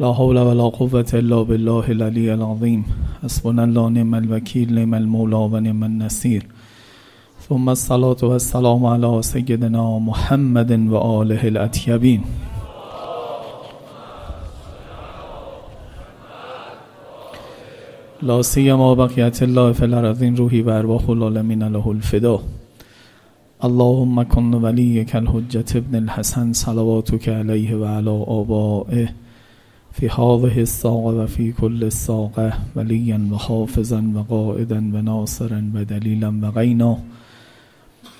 لا حول ولا قوة الا بالله العلی العظیم حسبنا الله نعم الوکیل نعم المولا و نعم النصیر ثم الصلاة والسلام على سيدنا محمد و آله لا سیما بقیت الله فی الارضین روحی و ارواح العالمین له الفدا. اللهم کن ولیک الحجت ابن الحسن صلواتك علیه و علی آبائه. فی هذه الساقه و فی کل الساقه ولیا و حافظا و قائدا و ناصرا و دلیلا و غینا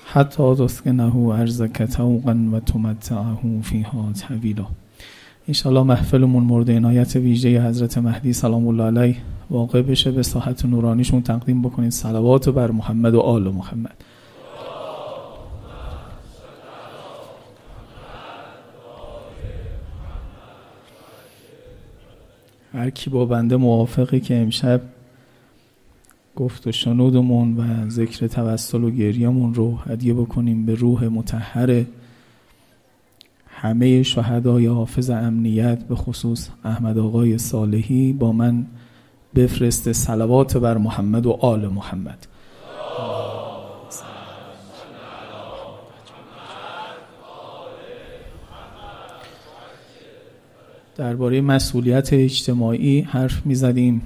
حتی تسکنه ارزک توقا و تمتعه فیها طویلا انشاءالله محفلمون مورد عنایت ویژه حضرت مهدی سلام الله علیه واقع بشه به ساحت نورانیشون تقدیم بکنید. صلوات بر محمد و آل محمد. هر کی با بنده موافقی که امشب گفت و شنودمون و ذکر توسل و گریمون رو هدیه بکنیم به روح متحر همه شهدای حافظ امنیت به خصوص احمد آقای صالحی با من بفرسته صلوات بر محمد و آل محمد. درباره مسئولیت اجتماعی حرف می زدیم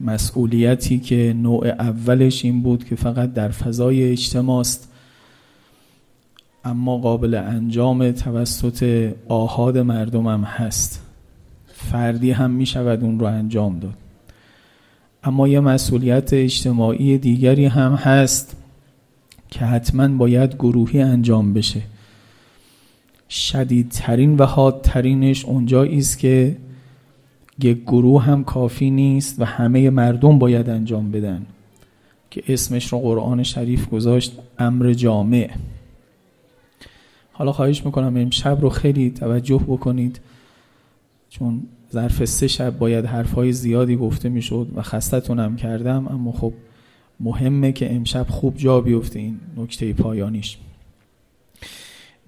مسئولیتی که نوع اولش این بود که فقط در فضای اجتماع است اما قابل انجام توسط آهاد مردم هم هست. فردی هم می شود اون رو انجام داد. اما یه مسئولیت اجتماعی دیگری هم هست که حتما باید گروهی انجام بشه. شدیدترین و حادترینش اونجایی است که یک گروه هم کافی نیست و همه مردم باید انجام بدن که اسمش رو قرآن شریف گذاشت امر جامع. حالا خواهش می‌کنم امشب رو خیلی توجه بکنید چون ظرف سه شب باید حرفهای زیادی گفته می‌شد و خستتونم کردم اما خب مهمه که امشب خوب جا بیفته این نکته پایانیش.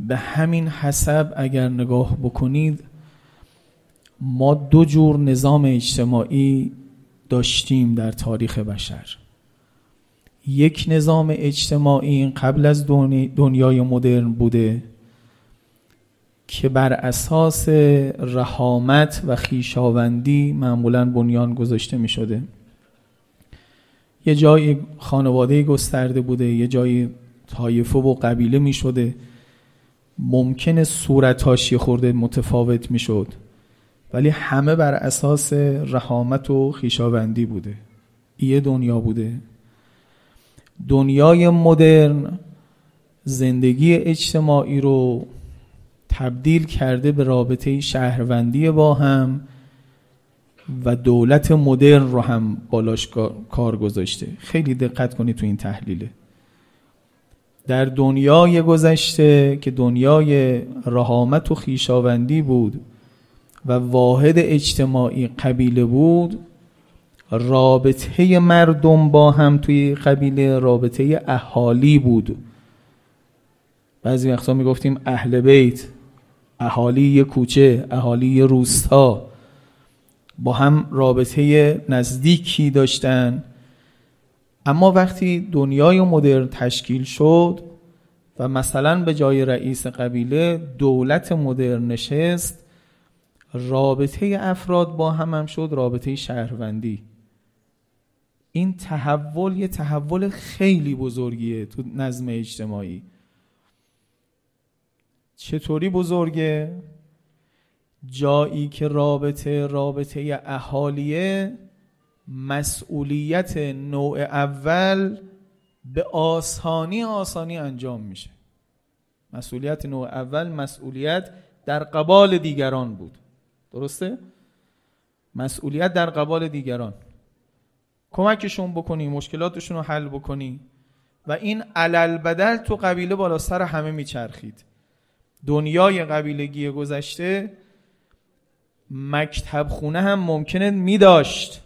به همین حسب اگر نگاه بکنید ما دو جور نظام اجتماعی داشتیم در تاریخ بشر. یک نظام اجتماعی قبل از دنیای مدرن بوده که بر اساس رحامت و خیشاوندی معمولا بنیان گذاشته می شده یه جایی خانواده گسترده بوده یه جایی طایفه و قبیله می شده ممکنه صورتاش یه خورده متفاوت می شد ولی همه بر اساس رحامت و خیشاوندی بوده. یه دنیا بوده. دنیای مدرن زندگی اجتماعی رو تبدیل کرده به رابطه شهروندی با هم و دولت مدرن رو هم بالاش کار گذاشته. خیلی دقت کنید تو این تحلیله در دنیای گذشته که دنیای رحامت و خیشاوندی بود و واحد اجتماعی قبیله بود رابطه مردم با هم توی قبیله رابطه اهالی بود. بعضی وقتا می‌گفتیم اهل بیت اهالی کوچه اهالی روستا. با هم رابطه نزدیکی داشتن. اما وقتی دنیای مدرن تشکیل شد و مثلا به جای رئیس قبیله دولت مدرن نشست رابطه افراد با هم هم شد رابطه شهروندی. این تحول یه تحول خیلی بزرگیه تو نظم اجتماعی. چطوری بزرگه؟ جایی که رابطه رابطه اهالیه مسئولیت نوع اول به آسانی آسانی انجام میشه. مسئولیت نوع اول مسئولیت در قبال دیگران بود. درسته؟ مسئولیت در قبال دیگران. کمکشون بکنی مشکلاتشون رو حل بکنی و این علل بدل تو قبیله بالا سر همه میچرخید. دنیای قبیلگی گذشته مکتب خونه هم ممکنه میداشت.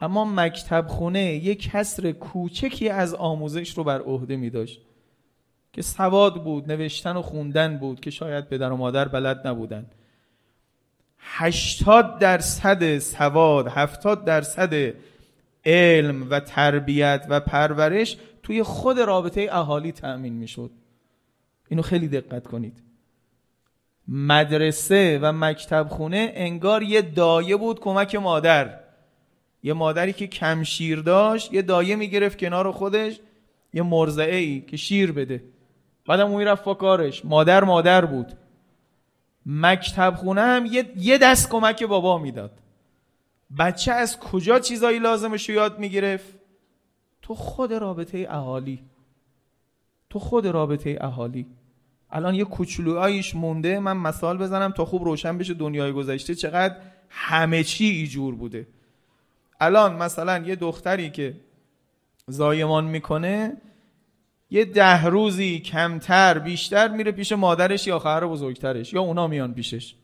اما مکتب خونه یک کسر کوچکی از آموزش رو بر عهده می داشت که سواد بود نوشتن و خوندن بود که شاید پدر و مادر بلد نبودن 80 درصد سواد 70 درصد علم و تربیت و پرورش توی خود رابطه اهالی تأمین می‌شد اینو خیلی دقت کنید. مدرسه و مکتب خونه انگار یه دایه بود کمک مادر. یه مادری که کم شیر داشت یه دایه می‌گرفت کنار خودش یه مرزعه که شیر بده. بعدم اون رفت کارش مادر مادر بود. مکتب خونه هم یه, یه دست کمک بابا می‌داد. بچه از کجا چیزایی لازمش رو یاد می‌گرفت؟ تو خود رابطه اهالی. تو خود رابطه اهالی. الان یه کوچولوهایش مونده. من مثال بزنم تا خوب روشن بشه دنیای گذشته چقدر همه چی ایجور بوده. الان مثلا یه دختری که زایمان می‌کنه یه ده روزی کمتر بیشتر میره پیش مادرش یا خواهر بزرگترش یا اونا میان پیشش.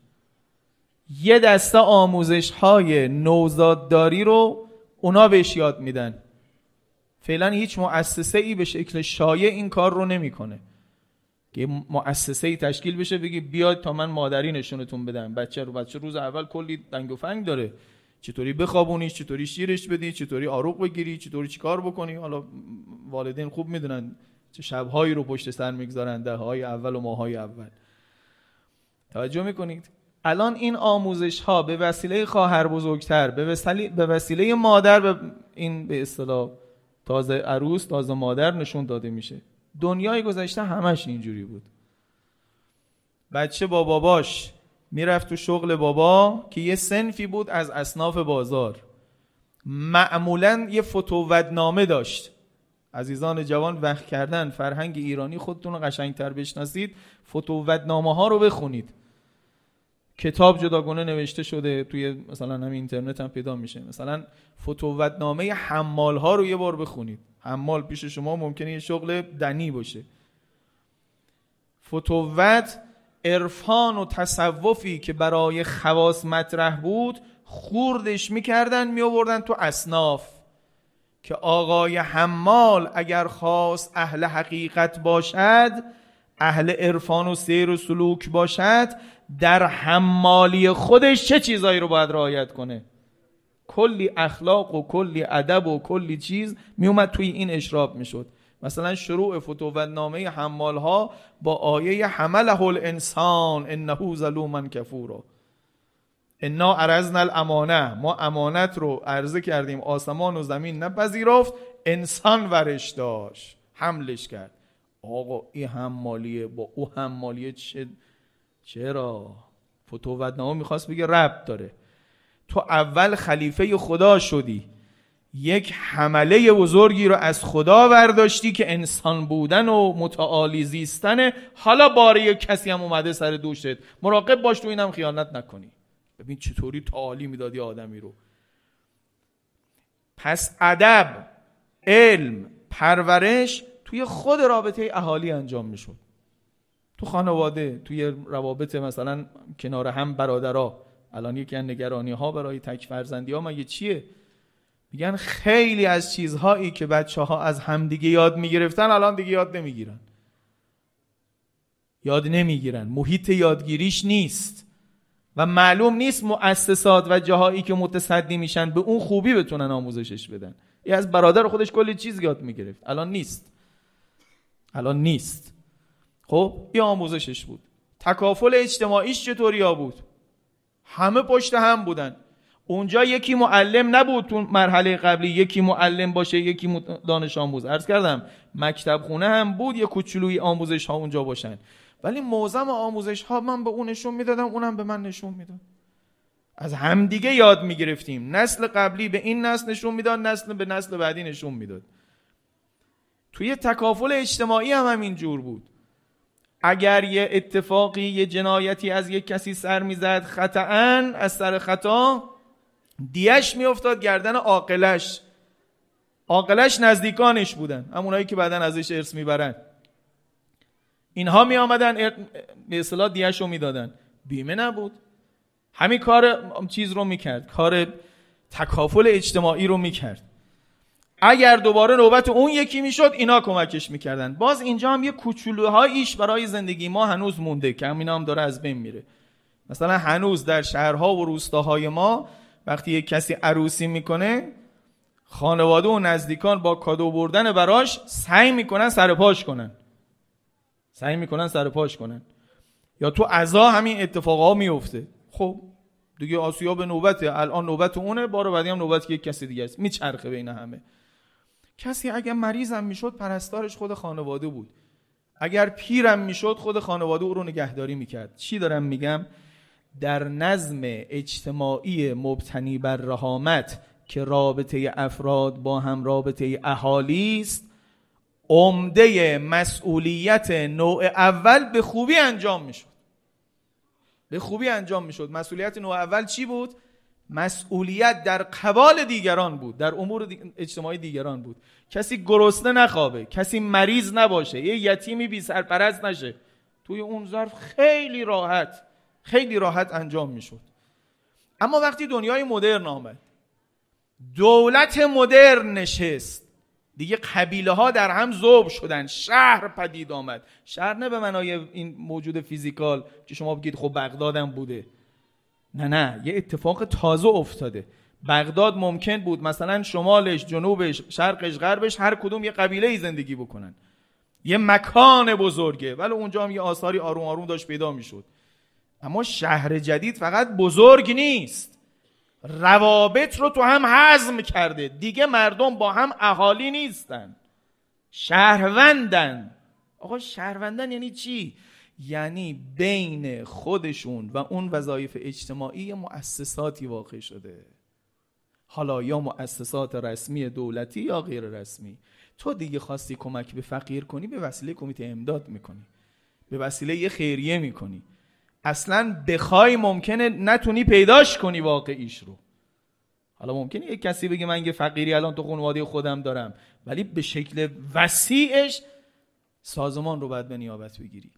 یه دسته آموزش های نوزادداری رو اونا بهش یاد میدن. فعلا هیچ مؤسسه ای به شکل شایع این کار رو نمی‌کنه. که مؤسسه ای تشکیل بشه بگی بیاد تا من مادری نشونتون بدم. بچه رو بچه روز اول کلی دنگ و فنگ داره. چطوری بخوابونیش چطوری شیرش بدی چطوری آروغ بگیری چطوری چیکار بکنی؟ حالا والدین خوب می‌دونن چه شبهایی رو پشت سر می‌گذارن ده های اول و ماهای اول. توجه می‌کنید؟ الان این آموزش ها به وسیله خواهر بزرگتر به وسیله, به وسیله مادر به این به اصطلاح تازه عروس تازه مادر نشون داده میشه. دنیای گذشته همش اینجوری بود. بچه با باباش می‌رفت تو شغل بابا که یه سنفی بود از اصناف بازار. معمولا یه فتوودنامه داشت. عزیزان جوان وقت کردن فرهنگ ایرانی خودتون رو قشنگتر بشناسید. فتوودنامه ها رو بخونید. کتاب جداگونه نوشته شده توی مثلا همین اینترنت هم پیدا میشه. مثلا فتوودنامه حمال ها رو یه بار بخونید. حمال پیش شما ممکنه یه شغل دنی باشه. فتوت عرفان و تصوفی که برای خواص مطرح بود خوردش می‌کردن میآوردن تو اصناف که آقای حمال اگر خواست اهل حقیقت باشد اهل عرفان و سیر و سلوک باشد در حمالی خودش چه چیزایی رو باید رعایت کنه؟ کلی اخلاق و کلی ادب و کلی چیز میومد توی این اشراب می‌شد. مثلا شروع فتوت نامه حمال ها با آیه حمله الانسان انه ظلوما کفورا. انا عرضنا الامانه ما امانت رو عرضه کردیم آسمان و زمین نپذیرفت انسان ورش داشت حملش کرد. آقا این حمالیه با او حمالیه چه چرا؟ فتوت می‌خواست بگه رب داره. تو اول خلیفه خدا شدی. یک حمله بزرگی رو از خدا برداشتی که انسان بودن و متعالی زیستنه حالا باره کسی هم اومده سر دوشت. مراقب باش تو اینم خیانت نکنی. ببین چطوری تعالی می‌دادی آدمی رو. پس ادب علم پرورش توی خود رابطه اهالی انجام می‌شد. تو خانواده توی روابط مثلا کنار هم برادرها. الان یکی از نگرانی ها برای تک فرزندی ها مگه چیه؟ میگن خیلی از چیزهایی که بچه ها از همدیگه یاد می‌گرفتن الان دیگه یاد نمی‌گیرن. یاد نمی‌گیرن. محیط یادگیریش نیست. و معلوم نیست مؤسسات و جاهایی که متصدی میشن به اون خوبی بتونن آموزشش بدن. ای از برادر خودش کلی چیز یاد می‌گرفت. الان نیست. الان نیست. خب این آموزشش بود. تکافل اجتماعیش چطوری ها بود؟ همه پشت هم بودن. اونجا یکی معلم نبود تو مرحله قبلی یکی معلم باشه یکی دانش آموز. عرض کردم مکتب خونه هم بود یه کوچولوی آموزش ها اونجا باشن. ولی موزم آموزش ها من به اون نشون می‌دادم اونم به من نشون می‌داد. از همدیگه یاد می‌گرفتیم. نسل قبلی به این نسل نشون می‌داد نسل به نسل بعدی نشون می‌داد. توی تکافل اجتماعی هم همین جور بود. اگر یه اتفاقی یه جنایتی از یک کسی سر می‌زد خطا از سر خطا دیش میافتاد گردن عاقلش. عاقلش نزدیکانش بودن. همونایی که بعدا ازش ارث می‌برن. اینها می آمدن به اصطلاح دیش رو می‌دادن. بیمه نبود. همین کار چیز رو می‌کرد. کار تکافل اجتماعی رو می‌کرد. اگر دوباره نوبت اون یکی می‌شد اینا کمکش می‌کردن. باز اینجا هم یه کوچولوهاییش برای زندگی ما هنوز مونده که همین هم داره از بین میره. مثلا هنوز در شهرها و روستاهای ما وقتی یک کسی عروسی می‌کنه خانواده و نزدیکان با کادو بردن براش سعی می‌کنن سر پاش کنن. سعی می‌کنن سر پاش کنن. یا تو عزا همین اتفاقا میفته خب دیگه آسیا به نوبته. الان نوبت اونه بار بعدی هم نوبت یک کسی دیگه است. میچرخه بین همه. کسی اگر مریضم می‌شد پرستارش خود خانواده بود. اگر پیرم می‌شد خود خانواده او رو نگهداری می‌کرد. چی دارم میگم؟ در نظم اجتماعی مبتنی بر رحامت که رابطه افراد با هم رابطه اهالی است عمده مسئولیت نوع اول به خوبی انجام می‌شد. به خوبی انجام می‌شد. مسئولیت نوع اول چی بود؟ مسئولیت در قبال دیگران بود در امور اجتماعی دیگران بود. کسی گرسنه نخوابه کسی مریض نباشه یه یتیمی بی سرپرست نشه. توی اون ظرف خیلی راحت خیلی راحت انجام می‌شد. اما وقتی دنیای مدرن آمد دولت مدرن نشست. دیگه قبیله ها در هم ذوب شدن. شهر پدید آمد. شهر نه به معنای این موجود فیزیکال که شما بگید خب بغدادم بوده. نه نه. یه اتفاق تازه افتاده. بغداد ممکن بود مثلا شمالش جنوبش شرقش غربش هر کدوم یه قبیله ای زندگی بکنن. یه مکان بزرگه. ولی اونجا هم یه آثاری آروم آروم داشت پیدا می‌شد. اما شهر جدید فقط بزرگ نیست. روابط رو تو هم حزم کرده. دیگه مردم با هم اهالی نیستن. شهروندن. آقا شهروندن یعنی چی؟ یعنی بین خودشون و اون وظایف اجتماعی مؤسساتی واقع شده. حالا یا مؤسسات رسمی دولتی یا غیر رسمی. تو دیگه خواستی کمک به فقیر کنی به وسیله کمیته امداد می‌کنی. به وسیله یه خیریه می‌کنی. اصلا بخوای ممکنه نتونی پیداش کنی واقعیش رو. حالا ممکنه یک کسی بگه من یه فقیری الان تو خانواده خودم دارم ولی به شکل وسیعش سازمان رو باید به نیابت بگیری.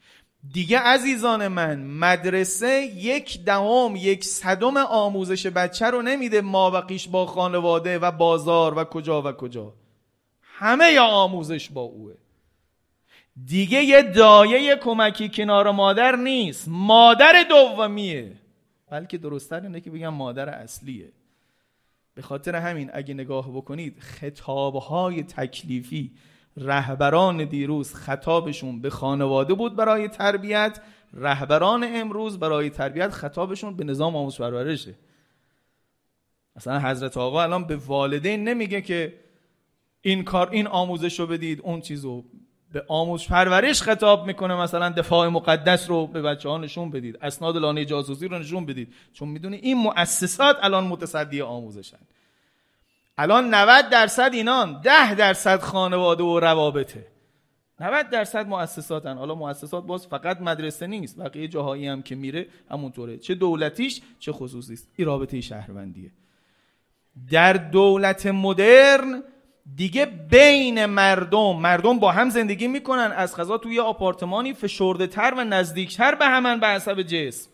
دیگه عزیزان من مدرسه یک دهم یک صدم آموزش بچه رو نمیده ما بقیش با خانواده و بازار و کجا و کجا. همه یا آموزش با اوه. دیگه یه دایه کمکی کنار مادر نیست. مادر دومیه. بلکه درستتر اینه که بگم مادر اصلیه. به خاطر همین اگه نگاه بکنید خطابهای تکلیفی رهبران دیروز خطابشون به خانواده بود برای تربیت. رهبران امروز برای تربیت خطابشون به نظام آموزش پرورشه. مثلا حضرت آقا الان به والدین نمیگه که این کار این آموزش رو بدید اون چیزو به آموزش پرورش خطاب می‌کنه مثلا دفاع مقدس رو به بچه ها نشون بدید اسناد لانه جاسوسی رو نشون بدید. چون می‌دونی این مؤسسات الان متصدی آموزشن. الان 90 درصد اینان 10 درصد خانواده و روابطه. 90 درصد مؤسساتن. حالا مؤسسات باز فقط مدرسه نیست بقیه جاهایی هم که میره همونطوره. چه دولتیش چه خصوصیست. این رابطه شهروندیه. در دولت مدرن دیگه بین مردم مردم با هم زندگی می‌کنن از خضا توی آپارتمانی فشرده تر و نزدیکتر به همن به حسب جسم.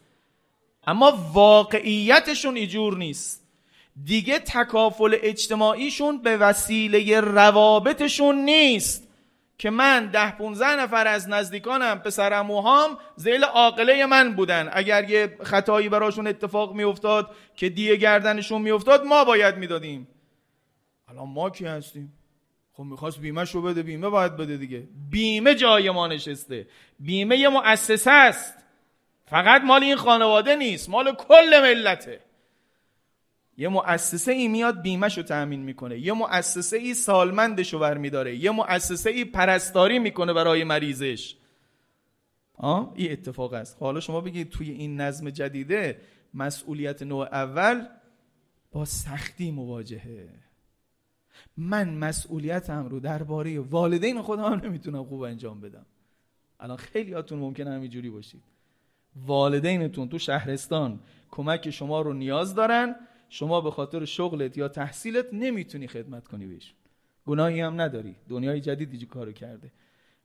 اما واقعیتشون ایجور نیست. دیگه تکافل اجتماعیشون به وسیله روابطشون نیست. که من ده 15 نفر از نزدیکانم پسر اموهام زیل عاقله من بودن. اگر یه خطایی براشون اتفاق میافتاد که دیه گردنشون میافتاد ما باید می‌دادیم. الان ما کی هستیم؟ خب می‌خواست بیمه شو بده بیمه باید بده دیگه. بیمه جای ما نشسته. بیمه یه مؤسسه است. فقط مال این خانواده نیست مال کل ملته. یه مؤسسه ای میاد بیمهش رو تأمین می‌کنه. یه مؤسسه ای سالمندش رو برمیداره. یه مؤسسه ای پرستاری می‌کنه برای مریضش. آه این اتفاق است. حالا شما بگید توی این نظم جدیده مسئولیت نوع اول با سختی مواجهه. من مسئولیتم رو درباره والدین خودم هم نمی‌تونم خوب انجام بدم. الان خیلی هاتون ممکنه همینجوری باشید. والدینتون تو شهرستان کمک شما رو نیاز دارن شما به خاطر شغلت یا تحصیلت نمی‌تونی خدمت کنی بهشون گناهی هم نداری. دنیای جدیدی کارو کرده.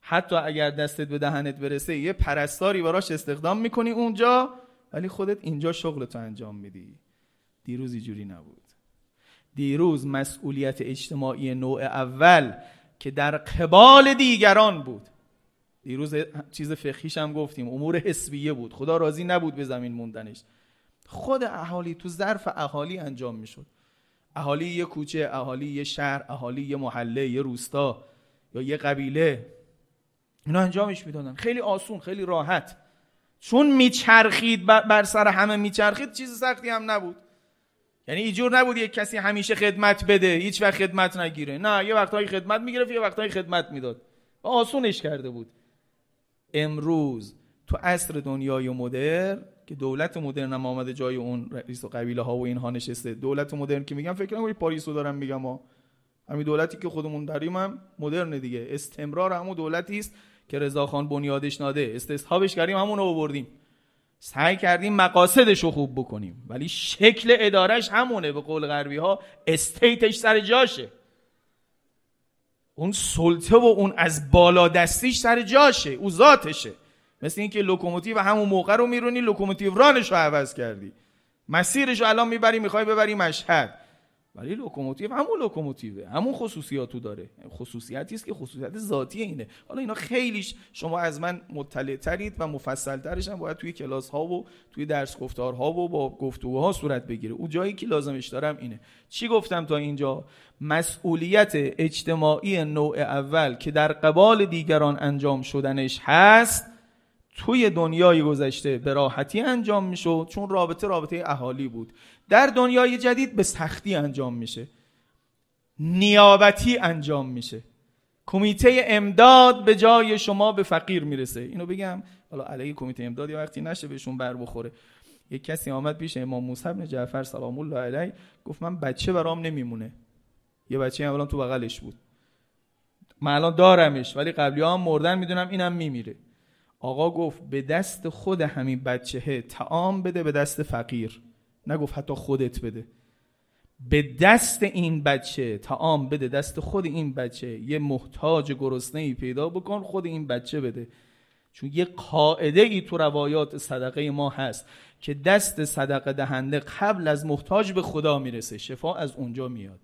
حتی اگر دستت به دهنت برسه یه پرستاری براش استخدام می‌کنی اونجا ولی خودت اینجا شغلتو انجام میدی. دیروز اینجوری نبود. دیروز مسئولیت اجتماعی نوع اول که در قبال دیگران بود. دیروز چیز فقهیش هم گفتیم امور حسبیه بود. خدا راضی نبود به زمین موندنش. خود اهالی تو ظرف اهالی انجام می‌شد. اهالی یه کوچه اهالی یه شهر اهالی یه محله یه روستا یا یه قبیله. اینا انجامش می‌دادن. خیلی آسون خیلی راحت. چون میچرخید بر سر همه میچرخید چیز سختی هم نبود. یعنی اینجور نبود یک کسی همیشه خدمت بده هیچ وقت خدمت نگیره. نه یه وقتهایی خدمت می‌گرفت یه وقتهایی خدمت می‌داد. آسونش کرده بود. امروز تو عصر دنیای مدرن که دولت مدرن هم آمده جای اون رئیس و قبیله ها و اینها نشسته. دولت مدرن که میگم فکر نکنید پاریسو دارم میگم ما همین دولتی که خودمون داریم هم مدرن دیگه. استمرار همون دولتی است که رضاخان بنیادش نهاده. استصحابش کردیم همون رو آوردیم. سعی کردیم مقاصدش رو خوب بکنیم. ولی شکل ادارش همونه. به قول غربی ها state ش سر جاشه. اون سلطه و اون از بالا دستیش سر جاشه. او ذاتشه. مثل اینکه لوکوموتیو همون موقع رو میرونی لوکوموتیو رانش رو عوض کردی. مسیرش رو الان می‌بری می‌خوای ببری مشهد. ولی لوکوموتیو همون لوکوموتیوه همون خصوصیاتو داره. خصوصیتی است که خصوصیت ذاتی اینه. حالا اینا خیلیش شما از من مطلع ترید و مفصل ترش هم باید توی کلاس ها و توی درس ها و با گفتگوها صورت بگیره. اون جایی که لازمش دارم اینه. چی گفتم تا اینجا؟ مسئولیت اجتماعی نوع اول که در قبال دیگران انجام شدنش هست توی دنیای گذشته به راحتی انجام می‌شد چون رابطه رابطه اهالی بود. در دنیای جدید به سختی انجام میشه. نیابتی انجام میشه. کمیته امداد به جای شما به فقیر می‌رسه. اینو بگم حالا علیه کمیته امداد یا وقتی نشه بهشون بر بخوره. یک کسی آمد پیش امام موسی بن جعفر سلام الله علیه گفت من بچه برام نمیمونه. یه بچه اولا تو بغلش بود. من الان دارمش ولی قبلی هم مردن می‌دونم اینم میمیره. آقا گفت به دست خود همین بچهه تعام بده به دست فقیر. نگفت حتی خودت بده. به دست این بچه تعام بده دست خود این بچه. یه محتاج گرسنه ای پیدا بکن خود این بچه بده. چون یه قاعده ای تو روایات صدقه ما هست که دست صدقه دهنده قبل از محتاج به خدا می‌رسه شفا از اونجا میاد.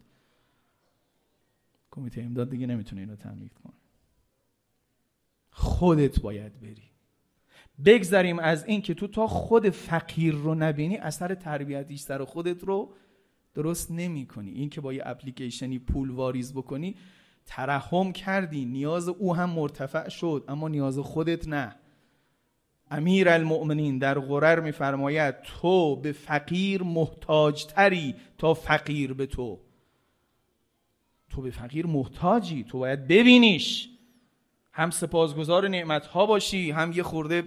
کمیته امداد دیگه نمی‌تونه اینو تملیک کنه. خودت باید بری. بگذریم از این که تو تا خود فقیر رو نبینی اثر تربیتیش سر خودت رو درست نمی کنی این که با یه اپلیکیشنی پول واریز بکنی ترحم کردی نیاز او هم مرتفع شد اما نیاز خودت نه. امیر المؤمنین در غرر میفرماید تو به فقیر محتاجتری تا فقیر به تو. تو به فقیر محتاجی تو باید ببینیش. هم سپاسگزار نعمت ها باشی هم یه خورده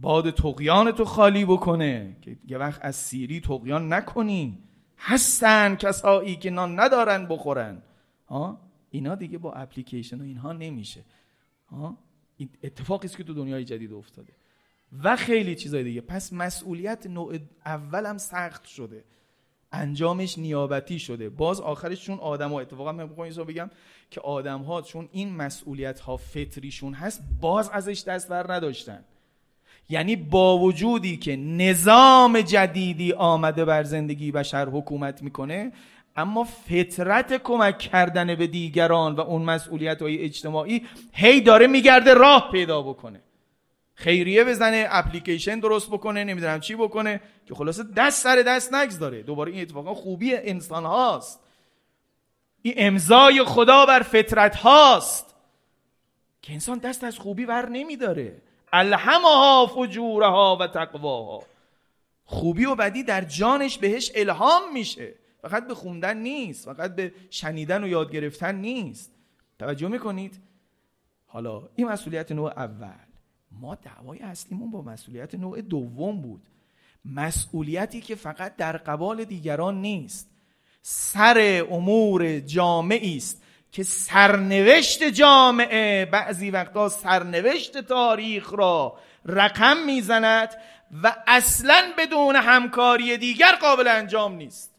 باد تقیان تو خالی بکنه. که یه وقت از سیری تقیان نکنی. هستن کسایی که نان ندارن بخورن. ها اینا دیگه با اپلیکیشن و اینها نمیشه. ها اتفاقی است که تو دنیای جدید افتاده. و خیلی چیزای دیگه. پس مسئولیت نوع اولم سخت شده. انجامش نیابتی شده. باز آخرش چون آدم ها اتفاقا من بگم که آدم ها چون این مسئولیت ها فطریشون هست باز ازش دست بر نداشتن. یعنی با وجودی که نظام جدیدی آمده بر زندگی بشر حکومت می‌کنه اما فطرت کمک کردن به دیگران و اون مسئولیت های اجتماعی هی داره میگرده راه پیدا بکنه. خیریه بزنه اپلیکیشن درست بکنه نمی‌دونم چی بکنه که خلاصه دست سر دست داره دوباره این اتفاقا خوبی انسان هاست این امضای خدا بر فطرت هاست که انسان دست از خوبی بر نمیداره. الهمها فجورها و تقواها. خوبی و بدی در جانش بهش الهام میشه. فقط به خوندن نیست فقط به شنیدن و یاد گرفتن نیست. توجه می‌کنید؟ حالا این مسئولیت نوع اول. ما دعوای اصلیمون با مسئولیت نوع دوم بود. مسئولیتی که فقط در قبال دیگران نیست. سر امور جامعی است که سرنوشت جامعه بعضی وقتا سرنوشت تاریخ را رقم می‌زند و اصلا بدون همکاری دیگر قابل انجام نیست.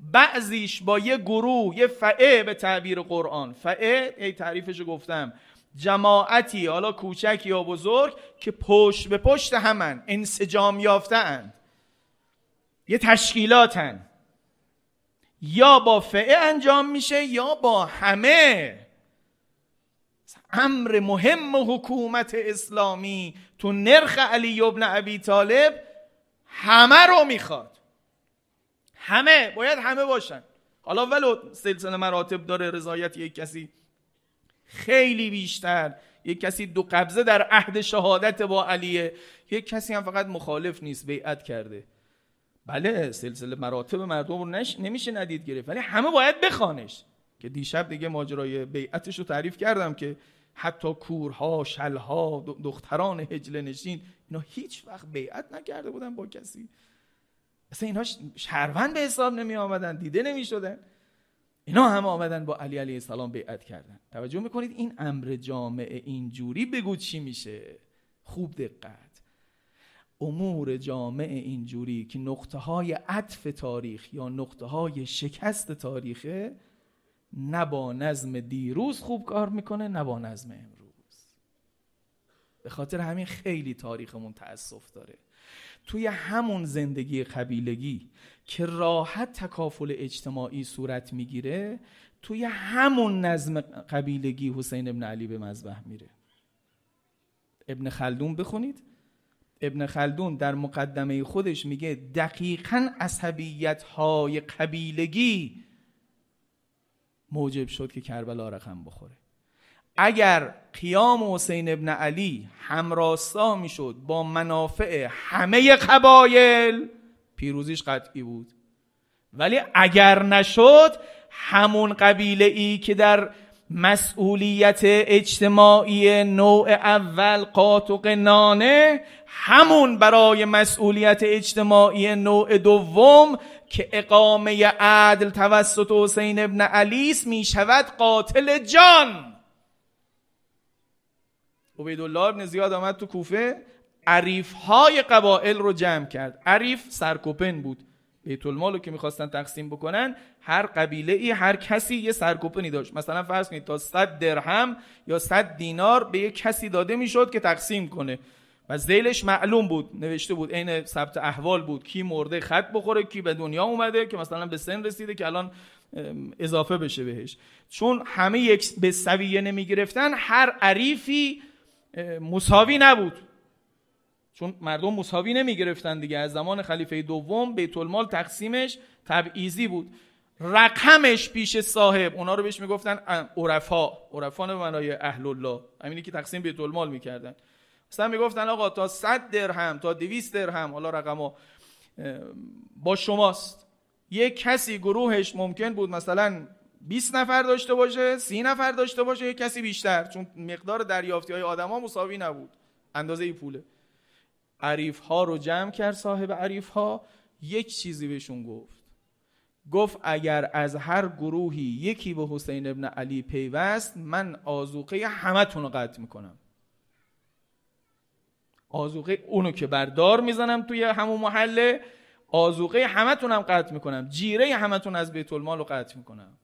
بعضیش با یه گروه یه فعه به تعبیر قرآن. فعه ای تعریفش گفتم جماعتی حالا کوچک یا بزرگ که پشت به پشت همن انسجام یافتند یه تشکیلاتن. یا با فعه انجام میشه یا با همه. امر مهم حکومت اسلامی تو نرخ علی ابن ابی طالب همه رو می‌خواد. همه باید همه باشن. حالا ولو سلسله مراتب داره رضایت یک کسی خیلی بیشتر. یک کسی دو قبضه در عهد شهادت با علیه. یک کسی هم فقط مخالف نیست بیعت کرده. بله سلسله مراتب مردم رو نش... نمیشه ندید گرفت ولی همه باید بخوانش. که دیشب دیگه ماجرای بیعتش رو تعریف کردم که حتی کورها شلها دختران هجله نشین اینا هیچ وقت بیعت نکرده بودن با کسی. اصلا اینها شهروند به حساب نمی آمدن دیده نمی شدن اینا هم آمدن با علی علیه السلام بیعت کردن. توجه می‌کنید این امر جامعه اینجوری بگو چی میشه. خوب دقت. امور جامعه اینجوری که نقطه های عطف تاریخ یا نقطه های شکست تاریخه نه با نظم دیروز خوب کار می‌کنه نه با نظم امروز. به خاطر همین خیلی تاریخمون تأسف داره. توی همون زندگی قبیلگی که راحت تکافل اجتماعی صورت می‌گیره توی همون نظم قبیلگی حسین ابن علی به مذبح میره. ابن خلدون بخونید. ابن خلدون در مقدمه خودش میگه دقیقا عصبیت های قبیلگی موجب شد که کربلا رقم بخوره. اگر قیام حسین ابن علی همراستا می‌شد با منافع همه قبایل پیروزیش قطعی بود. ولی اگر نشد همون قبیله ای که در مسئولیت اجتماعی نوع اول قاطق نانه همون برای مسئولیت اجتماعی نوع دوم که اقامه عدل توسط حسین ابن علیس می شود قاتل جان. عبیدالله ابن زیاد آمد تو کوفه عریف های قبائل رو جمع کرد. عریف سرکوپن بود. بیت المال رو که می‌خواستن تقسیم بکنن هر قبیله ای هر کسی یه سرکوپنی داشت. مثلا فرض کنید تا 100 درهم یا 100 دینار به یه کسی داده می‌شد که تقسیم کنه. و زیلش معلوم بود نوشته بود عین ثبت احوال بود. کی مرده خط بخوره کی به دنیا اومده که مثلا به سن رسیده که الان اضافه بشه بهش. چون همه یک به سویه نمی هر عریفی مساوی نبود. چون مردم مساوی نمی گرفتن دیگه. از زمان خلیفه دوم بیت المال تقسیمش تبعیضی بود. رقمش پیش صاحب اونا رو بهش می‌گفتن عرفا. عرفا به معنای اهل الله همینی که تقسیم بیت المال می‌کردن. مثلا می‌گفتن آقا تا 100 درهم تا 200 درهم حالا رقما با شماست. یک کسی گروهش ممکن بود مثلا 20 نفر داشته باشه 30 نفر داشته باشه کسی بیشتر. چون مقدار دریافتی های آدما مساوی نبود. اندازه ای پوله. عریف ها رو جمع کرد صاحب عریف ها یک چیزی بهشون گفت. گفت اگر از هر گروهی یکی به حسین ابن علی پیوست من آزوقه همتون رو قطع می‌کنم. آزوقه اونو که بردار می‌زنم توی همون محله آزوقه همتون هم قطع می‌کنم. جیره همتون از بیت المال رو قطع می‌کنم.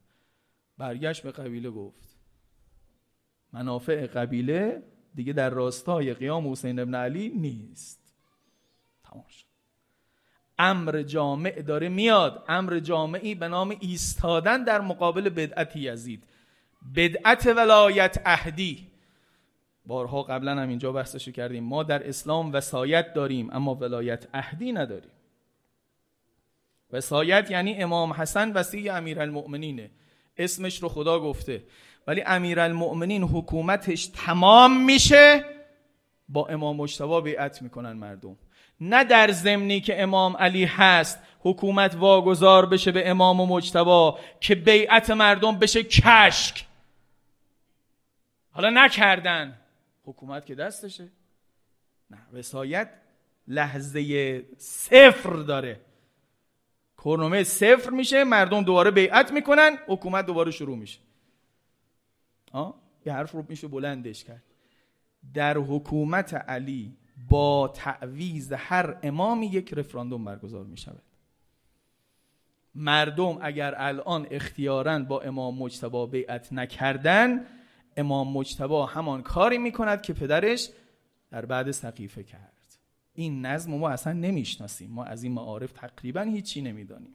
برگشت به قبیله گفت منافع قبیله دیگه در راستای قیام حسین ابن علی نیست. تمام شد. امر جامع داره میاد. امر جامعی به نام ایستادن در مقابل بدعت یزید. بدعت ولایت اهدی. بارها قبلا هم اینجا بحثشو کردیم. ما در اسلام وسایت داریم اما ولایت اهدی نداریم. وسایت یعنی امام حسن وسیع امیرالمؤمنینه. اسمش رو خدا گفته. ولی امیرالمؤمنین حکومتش تمام میشه با امام مجتبی بیعت می‌کنن مردم. نه در ضمنی که امام علی هست حکومت واگذار بشه به امام و مجتبا که بیعت مردم بشه کشک. حالا نکردن. حکومت که دستشه. نه وسایت لحظه صفر داره. کرنومه صفر میشه مردم دوباره بیعت می‌کنن حکومت دوباره شروع میشه. آه؟ یه حرف رو میشه بلندش کرد. در حکومت علی با تعویز هر امامی یک رفراندوم برگزار می شود مردم اگر الان اختیارا با امام مجتبا بیعت نکردن امام مجتبا همان کاری می کند که پدرش در بعد سقیفه کرد. این نظم ما اصلا نمی‌شناسیم. ما از این معارف تقریبا هیچی نمی‌دانیم.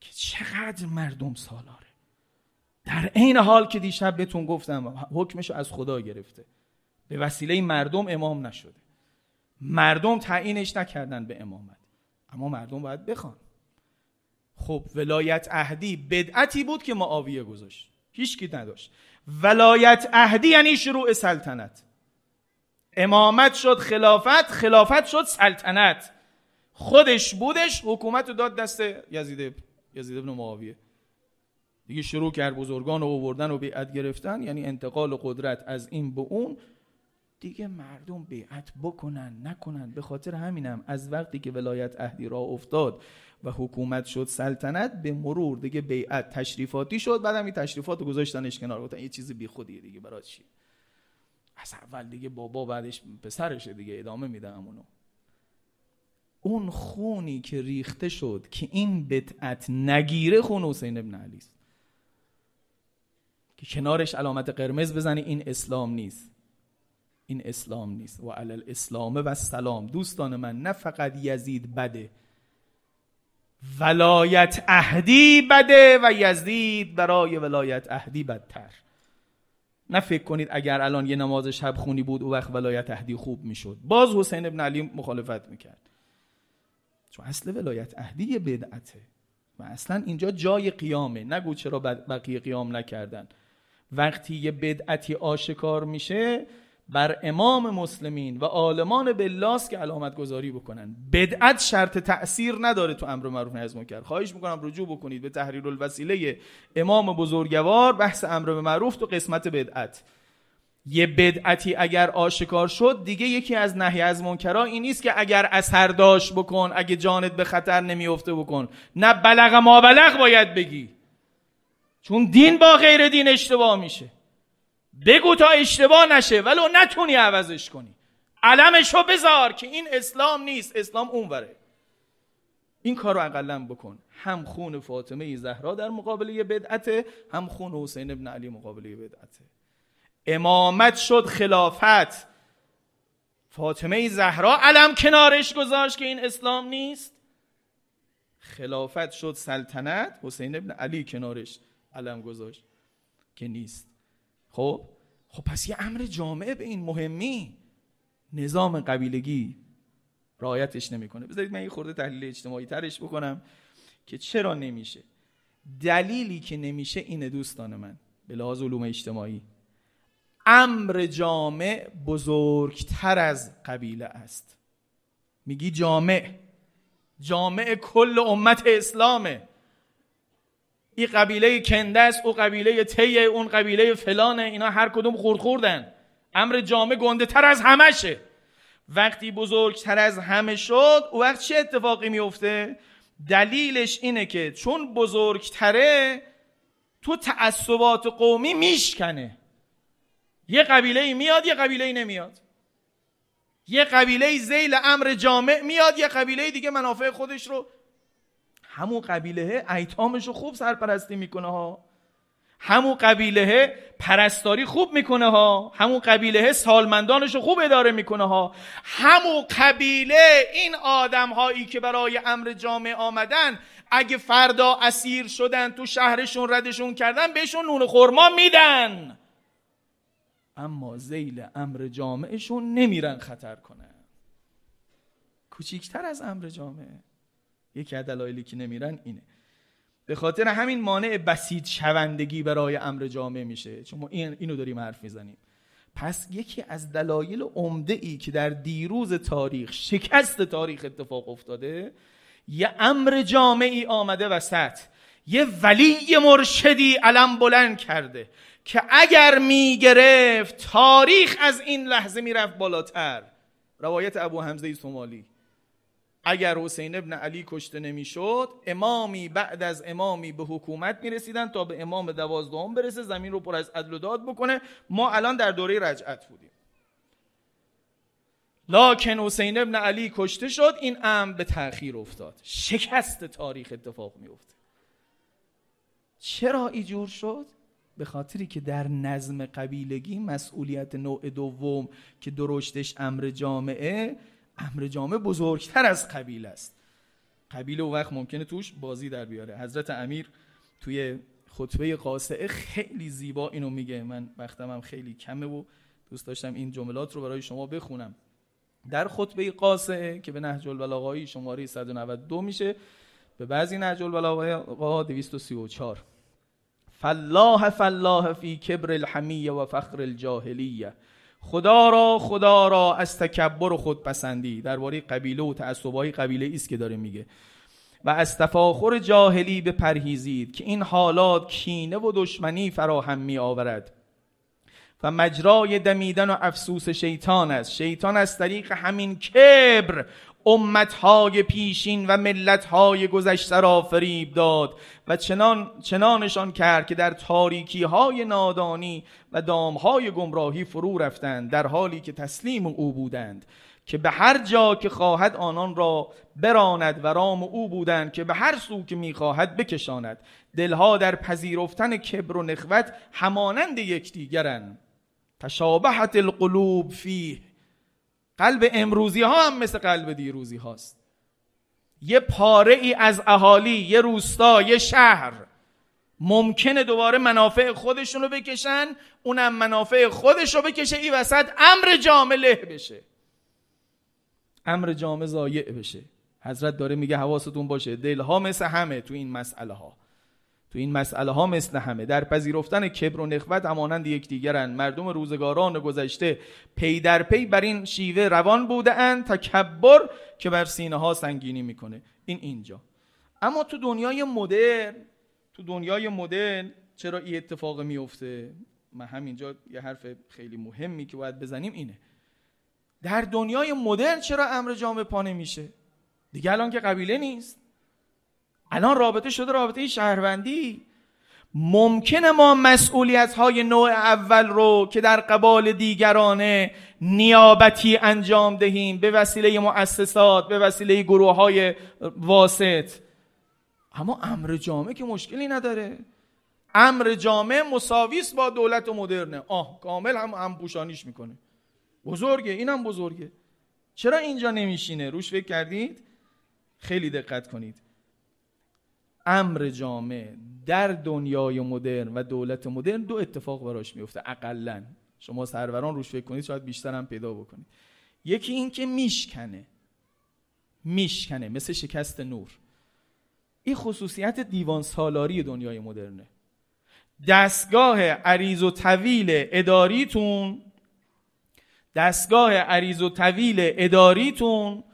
که چقدر مردم سالاره. در عین حال که دیشب بهتون گفتم حکمش از خدا گرفته. به وسیله مردم امام نشده. مردم تعیینش نکردن به امامت. اما مردم باید بخوان. خب ولایت اهدی بدعتی بود که معاویه گذاشت. هیچ کی نداشت. ولایت اهدی یعنی شروع سلطنت. امامت شد خلافت خلافت شد سلطنت. خودش بودش حکومت رو داد دست یزید یزید ابن معاویه. دیگه شروع کرد بزرگان رو آوردن و بیعت گرفتن یعنی انتقال قدرت از این به اون. دیگه مردم بیعت بکنن نکنن. به خاطر همینم از وقتی که ولایت اهدی را افتاد و حکومت شد سلطنت به مرور دیگه بیعت تشریفاتی شد. بعدم این تشریفات رو گذاشتنش کنار. گفتن یه چیز بی خودیه دیگه برای چی؟ از اول دیگه بابا بعدش پسرشه دیگه ادامه میده همونو. اون خونی که ریخته شد که این بدعت نگیره خون حسین ابن علی است. که کنارش علامت قرمز بزنی این اسلام نیست. این اسلام نیست. و علی الاسلام و سلام دوستان من نه فقط یزید بده. ولایت اهدی بده و یزید برای ولایت اهدی بدتر. نه فکر کنید اگر الان یه نماز شب خونی بود او وقت ولایت اهدی خوب می‌شد. باز حسین ابن علی مخالفت می‌کرد. چون اصل ولایت اهدی بدعته و اصلا اینجا جای قیامه. نگو چرا بقیه قیام نکردن. وقتی یه بدعتی آشکار میشه بر امام مسلمین و عالمان بلاس که علامت گذاری بکنن. بدعت شرط تأثیر نداره تو امر معروف نهی منکر. خواهش می‌کنم رجوع بکنید به تحریر الوسیله امام بزرگوار بحث امر به معروف تو قسمت بدعت. یه بدعتی اگر آشکار شد دیگه یکی از نهی از منکرها این نیست که اگر اثر داشت بکن اگه جانت به خطر نمیفته بکن. نه بلغ ما بلغ باید بگی. چون دین با غیر دین اشتباه میشه. بگو تا اشتباه نشه ولو نتونی عوضش کنی. علمشو بذار که این اسلام نیست اسلام اونوره. این کار رو اقلا بکن. هم خون فاطمه زهرا در مقابله بدعته هم خون حسین ابن علی مقابله بدعته. امامت شد خلافت. فاطمه زهرا علم کنارش گذاشت که این اسلام نیست. خلافت شد سلطنت حسین ابن علی کنارش علم گذاشت که نیست. خب؟ خب پس یه امر جامعه به این مهمی نظام قبیلگی رعایتش نمی‌کنه. بذارید من یه خورده تحلیل اجتماعی ترش بکنم که چرا نمیشه. دلیلی که نمیشه اینه دوستان من به لحاظ علوم اجتماعی امر جامع بزرگتر از قبیله است. میگی جامع؟ جامع کل امت اسلامه. این قبیله کنده است او قبیله تیه اون قبیله فلانه اینا هر کدوم خورد خوردن امر جامع گنده تر از همشه. وقتی بزرگتر از همه شد او وقت چه اتفاقی میفته دلیلش اینه که چون بزرگتره تو تعصبات قومی میشکنه. یه قبیله میاد یه قبیله نمیاد. یه قبیله زیل امر جامع میاد یه قبیله دیگه منافع خودش رو همون قبیله ایتامش رو خوب سرپرستی می‌کنه ها. همون قبیله پرستاری خوب می‌کنه ها. همون قبیله سالمندانش رو خوب اداره می‌کنه ها. همون قبیله این آدم هایی که برای امر جامع آمدن اگه فردا اسیر شدن تو شهرشون ردشون کردن بهشون نون خورما میدن. اما زیل امر جامعشون نمیرن خطر کنن کوچیکتر از امر جامعه. یکی از دلایلی که نمیرن اینه. به خاطر همین مانع بسیط شوندگی برای امر جامعه میشه. چون ما این اینو داریم حرف می‌زنیم. پس یکی از دلایل عمده ای که در دیروز تاریخ شکست تاریخ اتفاق افتاده یه امر جامعی آمده وسط. یه ولی مرشدی علم بلند کرده که اگر می‌گرفت تاریخ از این لحظه می‌رفت بالاتر. روایت ابو حمزه سومالی. اگر حسین ابن علی کشته نمی‌شد امامی بعد از امامی به حکومت می‌رسیدن تا به امام دوازدهم برسه زمین رو پر از عدل و داد بکنه. ما الان در دوره رجعت بودیم. لاکن حسین ابن علی کشته شد این امر به تأخیر افتاد. شکست تاریخ اتفاق میفته چرا ایجور شد؟ به خاطری که در نظم قبیلگی مسئولیت نوع دوم که درشتش امر جامعه امر جامعه بزرگتر از قبیل است. قبیله و وقت ممکنه توش بازی در بیاره. حضرت امیر توی خطبه قاسعه خیلی زیبا اینو میگه. من وقتم هم خیلی کمه و دوست داشتم این جملات رو برای شما بخونم. در خطبه قاسعه که به نهج البلاغه شماره 192 میشه به بعضی نهج البلاغه 234 فالله فالله فی کبر الحمیه و فخر الجاهلیه. خدا را خدا را از تکبر و خودپسندی درباره قبیله و تعصبای قبیله است که داره میگه. و از تفاخر جاهلی به پرهیزید که این حالات کینه و دشمنی فراهم می آورد و مجرای دمیدن و افسوس شیطان است. شیطان از طریق همین کبر امتهای پیشین و ملتهای گذشته را فریب داد و چنان چنانشان کرد که در تاریکی های نادانی و دامهای گمراهی فرو رفتند در حالی که تسلیم او بودند که به هر جا که خواهد آنان را براند و رام او بودند که به هر سو که می‌خواهد بکشاند. دلها در پذیرفتن کبر و نخوت همانند یکدیگرند. تشابهت القلوب فیه. قلب امروزی ها هم مثل قلب دیروزی هاست. یه پاره ای از اهالی یه روستا یه شهر. ممکنه دوباره منافع خودشون رو بکشن اونم منافع خودش رو بکشه ای وسط امر جامع له بشه. امر جامع ضایع بشه. حضرت داره میگه حواستون باشه دلها مثل همه تو این مسئله ها تو این مسئله ها مثل همه. در پذیرفتن کبر و نخوت همانند یکدیگرند. مردم روزگاران گذشته پی در پی بر این شیوه روان بوده اند تکبر که بر سینه ها سنگینی می‌کنه. این اینجا. اما تو دنیای مدرن تو دنیای مدرن چرا این اتفاق میفته من همینجا یه حرف خیلی مهمی که باید بزنیم اینه. در دنیای مدرن چرا امر جامع پا نمیشه؟ دیگه الان که قبیله نیست. الان رابطه شده رابطه شهروندی. ممکنه ما مسئولیت های نوع اول رو که در قبال دیگرانه نیابتی انجام دهیم به وسیله مؤسسات به وسیله گروه های واسط. اما امر جامع که مشکلی نداره. امر جامع مساویس با دولت مدرنه. آه کامل هم هم پوشانیش می‌کنه. بزرگه اینم بزرگه. چرا اینجا نمیشینه؟ روش فکر کردید؟ خیلی دقت کنید. امر جامع در دنیای مدرن و دولت مدرن دو اتفاق براش میفته. اقلا. شما سروران روش فکر کنید شاید بیشتر هم پیدا بکنید. یکی این که میشکنه. میشکنه. مثل شکست نور. این خصوصیت دیوان سالاری دنیای مدرنه. دستگاه عریض و طویل اداریتون دستگاه عریض و طویل اداریتون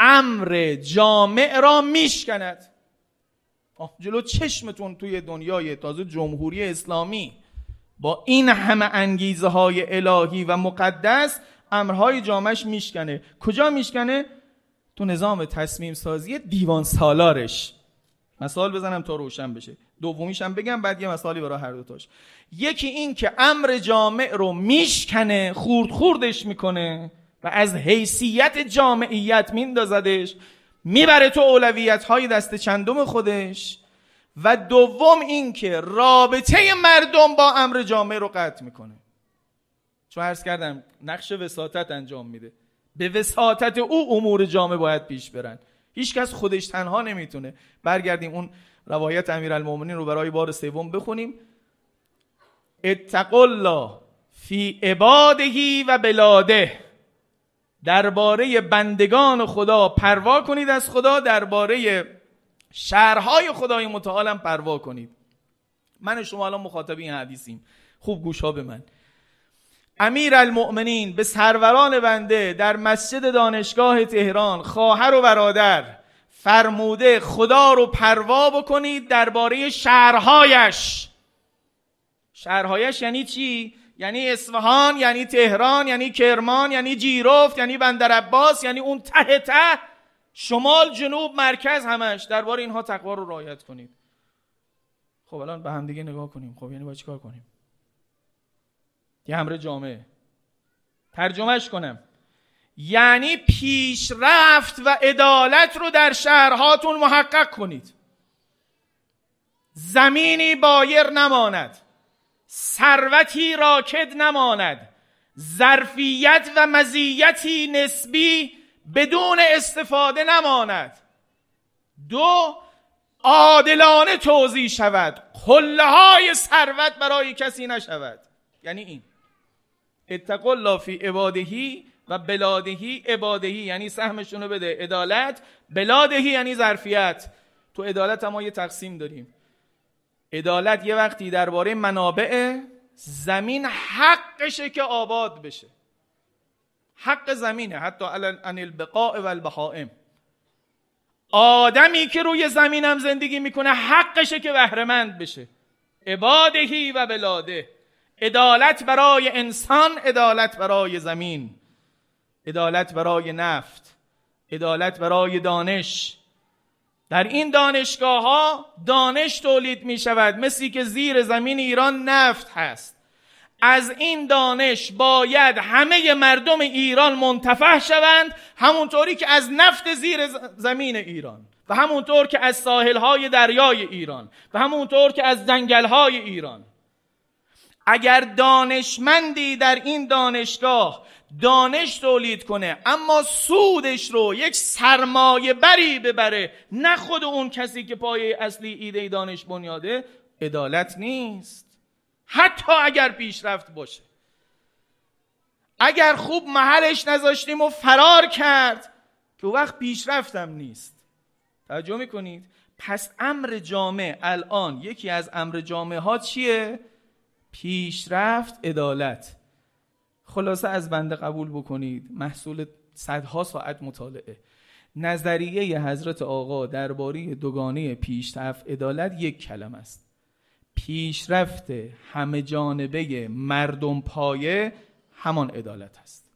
امر جامع را میشکند. جلو چشمتون توی دنیای تازه جمهوری اسلامی. با این همه انگیزه های الهی و مقدس امرهای جامعش میشکنه. کجا میشکنه؟ تو نظام تصمیم سازی دیوان سالارش. مثال بزنم تا روشن بشه. دومیش هم بگم بعد یه مثالی برای هر دوتاش. یکی این که امر جامع رو میشکنه خورد خوردش می‌کنه و از حیثیت جامعیت میندازدش. می‌بره تو اولویت های دست چندم خودش و دوم اینکه رابطه مردم با امر جامعه رو قطع می‌کنه. چون عرض کردم نقش وساطت انجام میده. به وساطت او امور جامعه باید پیش برن. هیچکس خودش تنها نمی‌تونه. برگردیم اون روایت امیرالمومنین رو برای بار سوم بخونیم. اتقوا الله فی عبادهی و بلاده. درباره بندگان خدا پروا کنید از خدا درباره شهرهای خدای متعالم پروا کنید. من شما الان مخاطب این حدیثیم. خوب گوش ها به من. امیر المؤمنین به سروران بنده در مسجد دانشگاه تهران خواهر و برادر فرموده خدا رو پروا بکنید درباره شهرهایش. شهرهایش یعنی چی؟ یعنی اصفهان یعنی تهران یعنی کرمان یعنی جیرفت یعنی بندر عباس یعنی اون ته ته. شمال جنوب مرکز همش. درباره اینها تقوا رو رعایت کنید. خب الان به هم دیگه نگاه کنیم. خب یعنی باید چیکار کنیم؟ یه امر جامعه. ترجمهش کنم. یعنی پیشرفت و عدالت رو در شهرهاتون محقق کنید. زمینی بایر نماند ثروتی راکد نماند. ظرفیت و مزیتی نسبی بدون استفاده نماند. دو عادلانه توضیح شود. قله های ثروت برای کسی نشود. یعنی این. اتق الله فی عبادهی و بلادهی عبادهی. یعنی سهمشون بده. عدالت بلادهی یعنی ظرفیت. تو عدالت ما یه تقسیم داریم. عدالت یه وقتی درباره منابع زمین حقشه که آباد بشه. حق زمینه حتی عن البقاء و البهائم آدمی که روی زمینم زندگی می‌کنه حقشه که بهرهمند بشه. عبادهی و بلاده. عدالت برای انسان عدالت برای زمین. عدالت برای نفت. عدالت برای دانش. در این دانشگاه ها دانش تولید می شود مثلی که زیر زمین ایران نفت هست. از این دانش باید همه مردم ایران منتفع شوند همونطوری که از نفت زیر زمین ایران و همونطور که از ساحلهای دریای ایران و همونطور که از جنگلهای ایران. اگر دانشمندی در این دانشگاه دانش تولید کنه اما سودش رو یک سرمایه بری ببره. نه خود اون کسی که پای اصلی ایده دانش بنیاده عدالت نیست. حتی اگر پیشرفت باشه. اگر خوب محلش نذاشتیم و فرار کرد که وقت پیشرفتم نیست. توجه می‌کنید؟ پس امر جامعه الان یکی از امر جامعه ها چیه؟ پیشرفت عدالت. خلاصه از بنده قبول بکنید. محصول صدها ساعت مطالعه. نظریه حضرت آقا درباره دوگانه پیشرفت عدالت یک کلم است. پیشرفت همه جانبه مردم پایه همان عدالت است.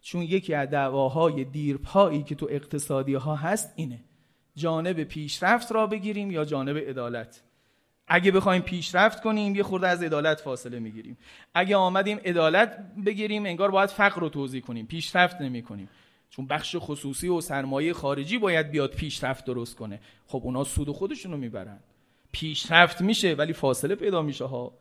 چون یکی از دعواهای دیرپایی که تو اقتصادی ها هست اینه. جانب پیشرفت را بگیریم یا جانب عدالت؟ اگه بخوایم پیشرفت کنیم یه خورده از عدالت فاصله می‌گیریم. اگه آمدیم عدالت بگیریم انگار باید فقر رو توضیح کنیم پیشرفت نمی کنیم چون بخش خصوصی و سرمایه خارجی باید بیاد پیشرفت درست کنه. خب اونا سود خودشونو می‌برن. پیشرفت میشه ولی فاصله پیدا میشه ها.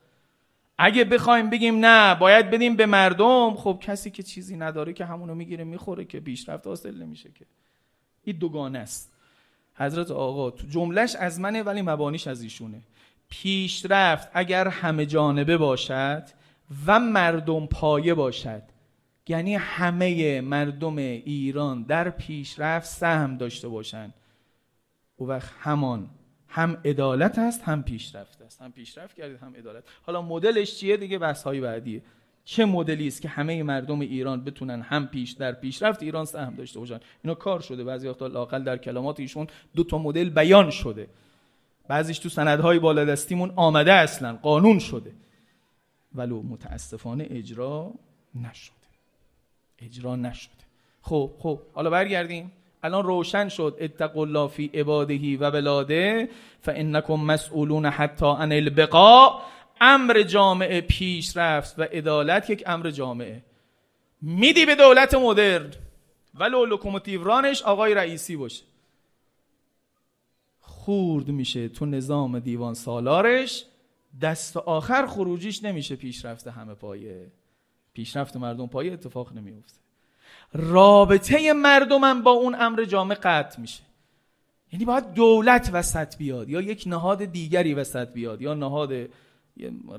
اگه بخوایم بگیم نه باید بدیم به مردم خب کسی که چیزی نداره که همونو می‌گیره می‌خوره که پیشرفت حاصل نمیشه که. این دوگانه است. حضرت آقا تو جملش از منه ولی مبانیش از ایشونه. پیشرفت اگر همه جانبه باشد و مردم پایه باشد. یعنی همه مردم ایران در پیشرفت سهم داشته باشند. او وقت همان هم عدالت است هم پیشرفت است. هم پیشرفت کردید هم عدالت. حالا مدلش چیه دیگه؟ بحث های بعدیه. چه مدلی است که همه مردم ایران بتونن هم پیش در پیشرفت ایران سهم داشته باشن؟ اینا کار شده. بعضی وقتا لاقل در کلمات ایشون دو تا مدل بیان شده. بعضیش تو سندهای بالادستیمون آمده اصلا قانون شده. ولو متاسفانه اجرا نشده. اجرا نشده. خب خب حالا برگردیم. الان روشن شد. اتقوا الله فی عباده و بلاده فانکم مسئولون حتی عن البقاع. امر جامعه پیش رفت و عدالت یک امر جامعه. میدی به دولت مدرن. ولو لوکوموتیو رانش آقای رئیسی باشه. خورد میشه. تو نظام دیوان سالارش دست آخر خروجیش نمیشه پیشرفت همه پایه. پیشرفت مردم پایه اتفاق نمیفته. رابطه مردمم با اون امر جامع قطع میشه. یعنی باید دولت وسط بیاد یا یک نهاد دیگری وسط بیاد یا نهاد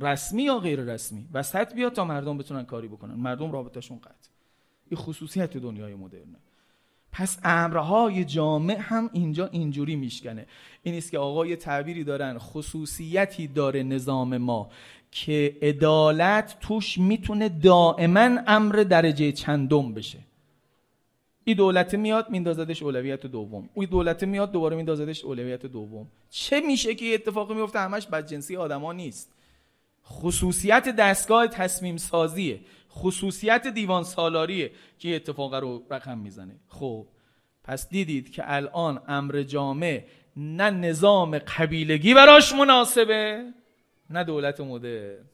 رسمی یا غیر رسمی. وسط بیاد تا مردم بتونن کاری بکنن. مردم رابطهشون قطع. این خصوصیت دنیای مدرنه. پس امرهای جامع هم اینجا اینجوری میشکنه. این است که آقا یه تعبیری دارن خصوصیتی داره نظام ما که عدالت توش می‌تونه دائما امر درجه چندم بشه. این دولت میاد میندازدش اولویت دوم. اون دولت میاد دوباره میندازدش اولویت دوم. چه میشه که اتفاقی میفته؟ همش بدجنسی آدما نیست. خصوصیت دستگاه تصمیم سازیه خصوصیت دیوان سالاریه که اتفاق رو رقم می‌زنه. خب پس دیدید که الان امر جامع نه نظام قبیلگی براش مناسبه نه دولت مدرن.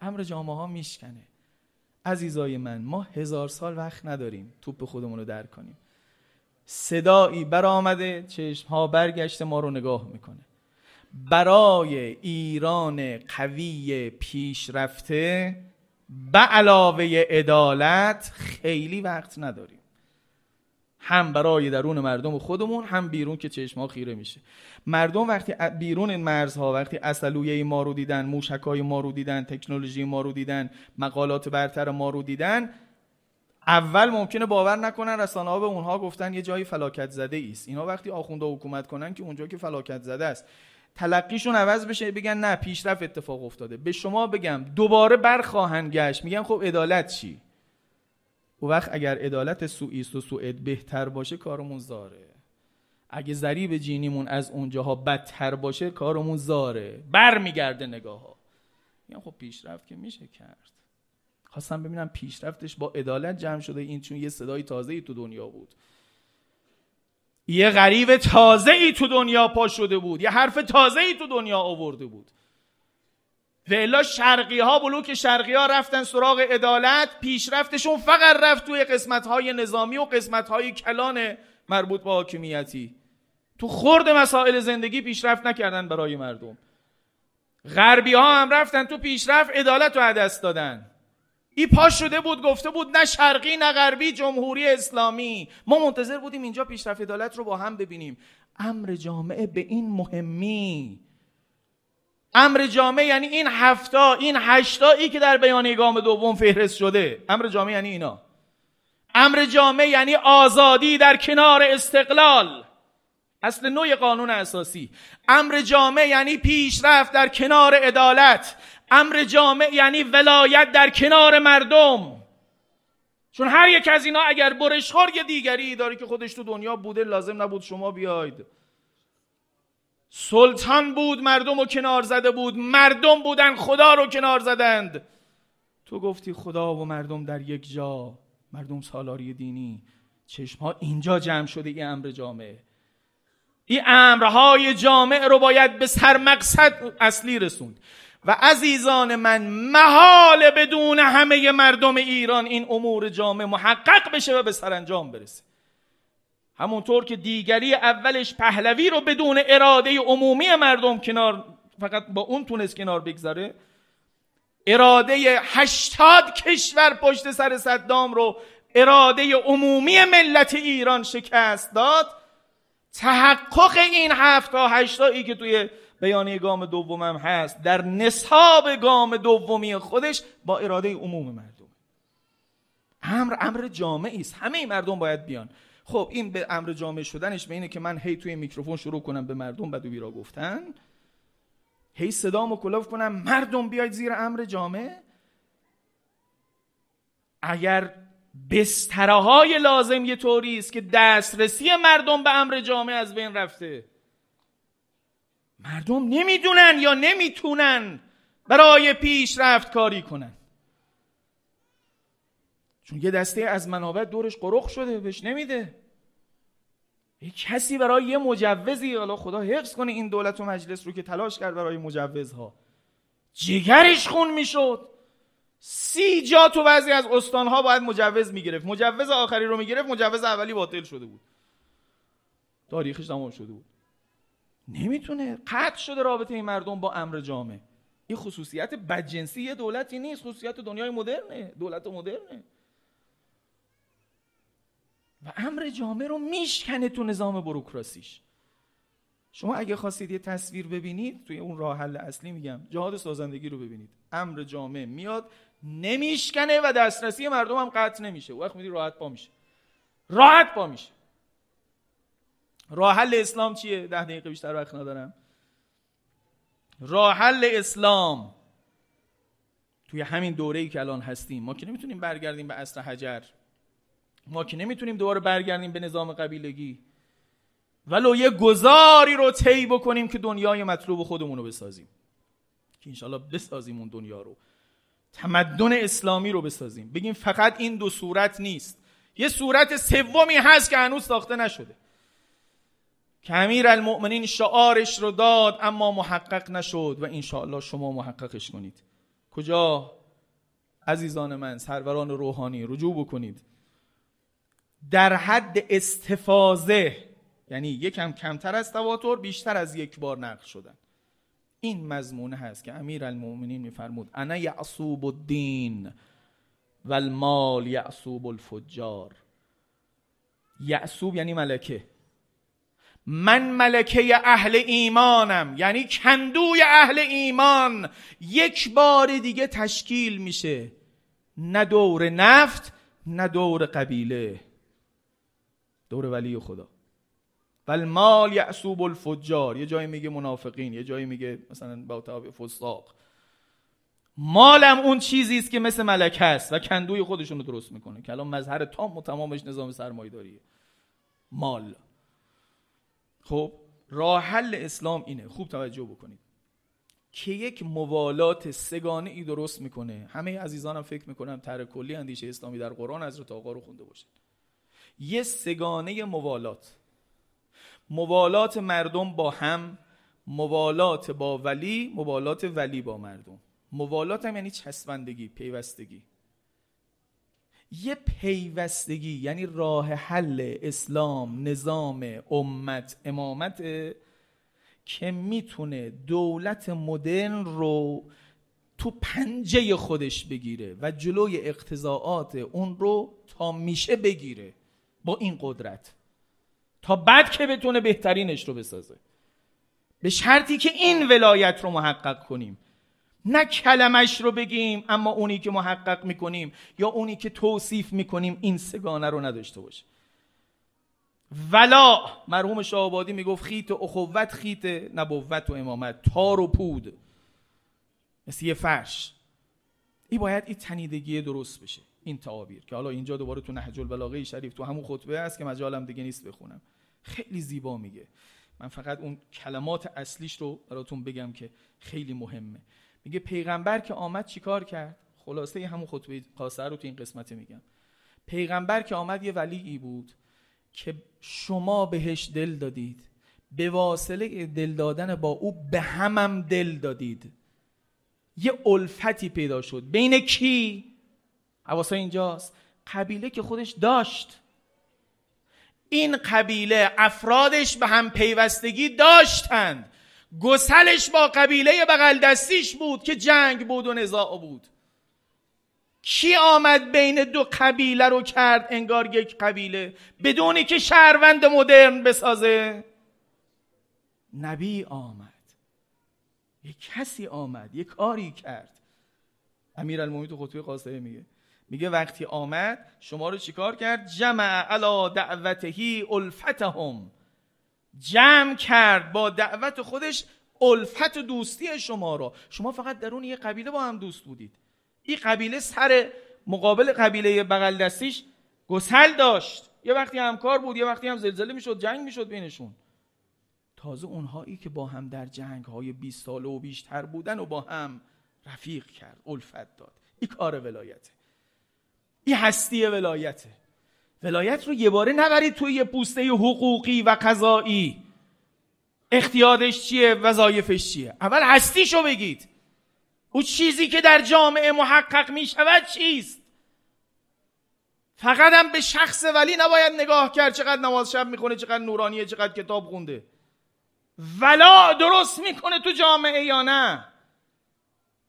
امر جامعه ها میشکنه. عزیزای من ما هزار سال وقت نداریم توپ خودمون رو در کنیم. صدایی برآمده چشم ها برگشته ما رو نگاه می‌کنه. برای ایران قوی پیشرفته به علاوه عدالت خیلی وقت نداریم. هم برای درون مردم خودمون هم بیرون که چشما خیره میشه. مردم وقتی بیرون این مرزها وقتی اصلویه ما رو دیدن موشکای ما رو دیدن تکنولوژی ما رو دیدن مقالات برتر ما رو دیدن اول ممکنه باور نکنن رسانه ها به اونها گفتن یه جایی فلاکت زده است اینا وقتی آخونده حکومت کنن که اونجا که فلاکت زده است. تلقیشون عوض بشه بگن نه پیشرفت اتفاق افتاده. به شما بگم دوباره برخواهند گشت. میگن خب عدالت چی؟ او وقت اگر عدالت سوئیس و سوئد بهتر باشه کارمون زاره. اگه ضریب جینیمون از اونجاها بدتر باشه کارمون زاره. برمیگرده نگاه ها میگن خب پیشرفت که میشه کرد. خواستم ببینم پیشرفتش با عدالت جمع شده این چون یه صدای تازه ای تو دنیا بود. یه غریب تازه ای تو دنیا پا شده بود. یه حرف تازه ای تو دنیا آورده بود. و شرقی ها بلوک شرقی ها رفتن سراغ عدالت. پیشرفتشون فقط رفت توی قسمت های نظامی و قسمت های کلان مربوط به حاکمیتی. تو خورد مسائل زندگی پیشرفت نکردن برای مردم. غربی ها هم رفتن تو پیشرفت عدالت رو دست دادن. ای پا شده بود گفته بود نه شرقی نه غربی جمهوری اسلامی. ما منتظر بودیم اینجا پیشرفت عدالت رو با هم ببینیم. امر جامعه به این مهمی. امر جامعه یعنی این هفتا این هشتایی که در بیانیه گام دوم فهرست شده. امر جامعه یعنی اینا. امر جامعه یعنی آزادی در کنار استقلال. اصل نوع قانون اساسی. امر جامعه یعنی پیشرفت در کنار عدالت. امر جامع یعنی ولایت در کنار مردم. چون هر یک از اینا اگر برشخور یه دیگری داره که خودش تو دنیا بوده لازم نبود شما بیاید. سلطان بود مردم رو کنار زده بود. مردم بودن خدا رو کنار زدند. تو گفتی خدا و مردم در یک جا. مردم سالاری دینی. چشم ها اینجا جمع شده این امر جامعه این امرهای جامع رو باید به سرمقصد اصلی رسوند. و عزیزان من محال بدون همه مردم ایران این امور جامع محقق بشه و به سرانجام برسه. همونطور که دیگری اولش پهلوی رو بدون اراده عمومی مردم کنار فقط با اون تونست کنار بگذاره اراده هشتاد کشور پشت سر صدام رو اراده عمومی ملت ایران شکست داد. تحقق این هفت تا هشتایی که توی بیانیه گام دومم هست. در نصاب گام دومی خودش با اراده عموم مردم. امر امر جامعی است. همه مردم باید بیان. خب این به امر جامع شدنش به اینه که من هی توی میکروفون شروع کنم به مردم بد و بیرا گفتن. هی صدامو کلاف کنم. مردم بیاید زیر امر جامع. اگر بستره های لازم یه طوری است که دسترسی مردم به امر جامع از بین رفته مردم نمی‌دونن یا نمی‌تونن برای پیشرفت کاری کنن. چون یه دسته از منابع دورش قرق شده بهش نمیده. یه کسی برای یه مجوزی حالا خدا حفظ کنه این دولت و مجلس رو که تلاش کرد برای مجوزها. جگرش خون می‌شد. سی جا تو بعضی از استانها باید مجوز می‌گرفت. مجوز آخری رو می‌گرفت مجوز اولی باطل شده بود. تاریخش تمام شده بود. نمی‌تونه قطع شده رابطه این مردم با امر جامعه این خصوصیت بدجنسی یه دولتی نیست. خصوصیت دنیای مدرنه. دولت مدرنه. و امر جامعه رو میشکنه تو نظام بروکراسیش. شما اگه خواستید یه تصویر ببینید توی اون راه حل اصلی میگم جهاد سازندگی رو ببینید. امر جامعه میاد نمیشکنه و دسترسی مردم هم قطع نمیشه. وقت میدی راحت پا میشه. راحت پا میشه. راه حل اسلام چیه؟ ده دقیقه بیشتر وقت ندارم. راه حل اسلام. توی همین دوره ای که الان هستیم. ما که نمی‌تونیم برگردیم به اصل حجر. ما که نمی‌تونیم دوباره برگردیم به نظام قبیلگی. ولو یه گذاری رو طی بکنیم که دنیای مطلوب خودمون رو بسازیم. که انشالله بسازیم اون دنیا رو. تمدن اسلامی رو بسازیم. بگیم فقط این دو صورت نیست. یه صورت سومی هست که هنوز ساخته نشده. که امیر المؤمنین شعارش رو داد اما محقق نشد و انشاءالله شما محققش کنید. کجا؟ عزیزان من سروران روحانی رجوع بکنید. در حد استفازه یعنی یکم کمتر از تواتر بیشتر از یک بار نقل شدن. این مضمونه هست که امیر المؤمنین میفرمود انا یعصوب الدین و المال یعصوب الفجار. یعصوب یعنی ملکه. من ملکه اهل ایمانم یعنی کندوی اهل ایمان. یک بار دیگه تشکیل میشه. نه دور نفت نه دور قبیله. دور ولی خدا. ول مال یعصوب الفجار. یه جایی میگه منافقین یه جایی میگه مثلا با فساق. مالم اون چیزی است که مثل ملک است و کندوی خودشون رو درست می‌کنه. که الان مظهر تام و تمامش نظام سرمایه‌داریه. مال. خب راه حل اسلام اینه. خوب توجه بکنید. که یک موالات سگانه ای درست می‌کنه. همه عزیزانم فکر می‌کنم تر کلی اندیشه اسلامی در قرآن از آقا رو خونده باشید یه سگانه موالات. موالات مردم با هم موالات با ولی موالات ولی با مردم. موالات هم یعنی چسبندگی پیوستگی. یه پیوستگی یعنی راه حل اسلام نظام امت امامت که می‌تونه دولت مدرن رو تو پنجه خودش بگیره و جلوی اقتضاعات اون رو تا میشه بگیره با این قدرت. تا بعد که بتونه بهترینش رو بسازه. به شرطی که این ولایت رو محقق کنیم. نه کلمش رو بگیم اما اونی که محقق می‌کنیم یا اونی که توصیف می‌کنیم این سگانه رو نداشته باشه. ولا مرحوم شاهبادی می‌گفت خیت اخوت خیت نبوت و امامت. تار و پود. مثل یه فرش. این باید این تنیدگی درست بشه این تعابیر که حالا اینجا دوباره تو نهج البلاغه شریف تو همون خطبه هست که مجالم دیگه نیست بخونم. خیلی زیبا میگه. من فقط اون کلمات اصلیش رو براتون بگم که خیلی مهمه. میگه پیغمبر که آمد چیکار کرد؟ خلاصه همون خطبه قاسه رو تو این قسمت میگم. پیغمبر که آمد یه ولیی بود که شما بهش دل دادید. به واصله دل دادن با او به همم دل دادید. یه الفتی پیدا شد. بین کی؟ حواسا اینجاست. قبیله که خودش داشت. این قبیله افرادش به هم پیوستگی داشتند. گسلش با قبیله بغل دستیش بود که جنگ بود و نزاع بود. کی آمد بین دو قبیله رو کرد؟ انگار یک قبیله. بدونی که شهروند مدرن بسازه. نبی آمد. یک کسی آمد یک کاری کرد. امیر المومنی تو خطبه قاسمه میگه. میگه وقتی آمد شما رو چیکار کرد؟ جمع علا دعوتهی الفتهم. جمع کرد با دعوت خودش الفت و دوستی شما رو. شما فقط درون یه قبیله با هم دوست بودید. این قبیله سر مقابل قبیله بغل دستیش گسل داشت. یه وقتی همکار بود یه وقتی هم زلزله می‌شد جنگ می‌شد بینشون. تازه اونهایی که با هم در جنگ های 20 ساله و بیشتر بودن و با هم رفیق کرد الفت داد. این کار ولایته. این هستی ولایته. ولایت رو یه باره نبرید توی یه پوسته حقوقی و قضایی. اختیارش چیه؟ وظایفش چیه؟ اول هستیشو بگید. او چیزی که در جامعه محقق می شود چیست؟ فقط هم به شخص ولی نباید نگاه کرد چقدر نماز شب می‌خونه چقدر نورانیه چقدر کتاب خونده. ولا درست می‌کنه تو جامعه یا نه؟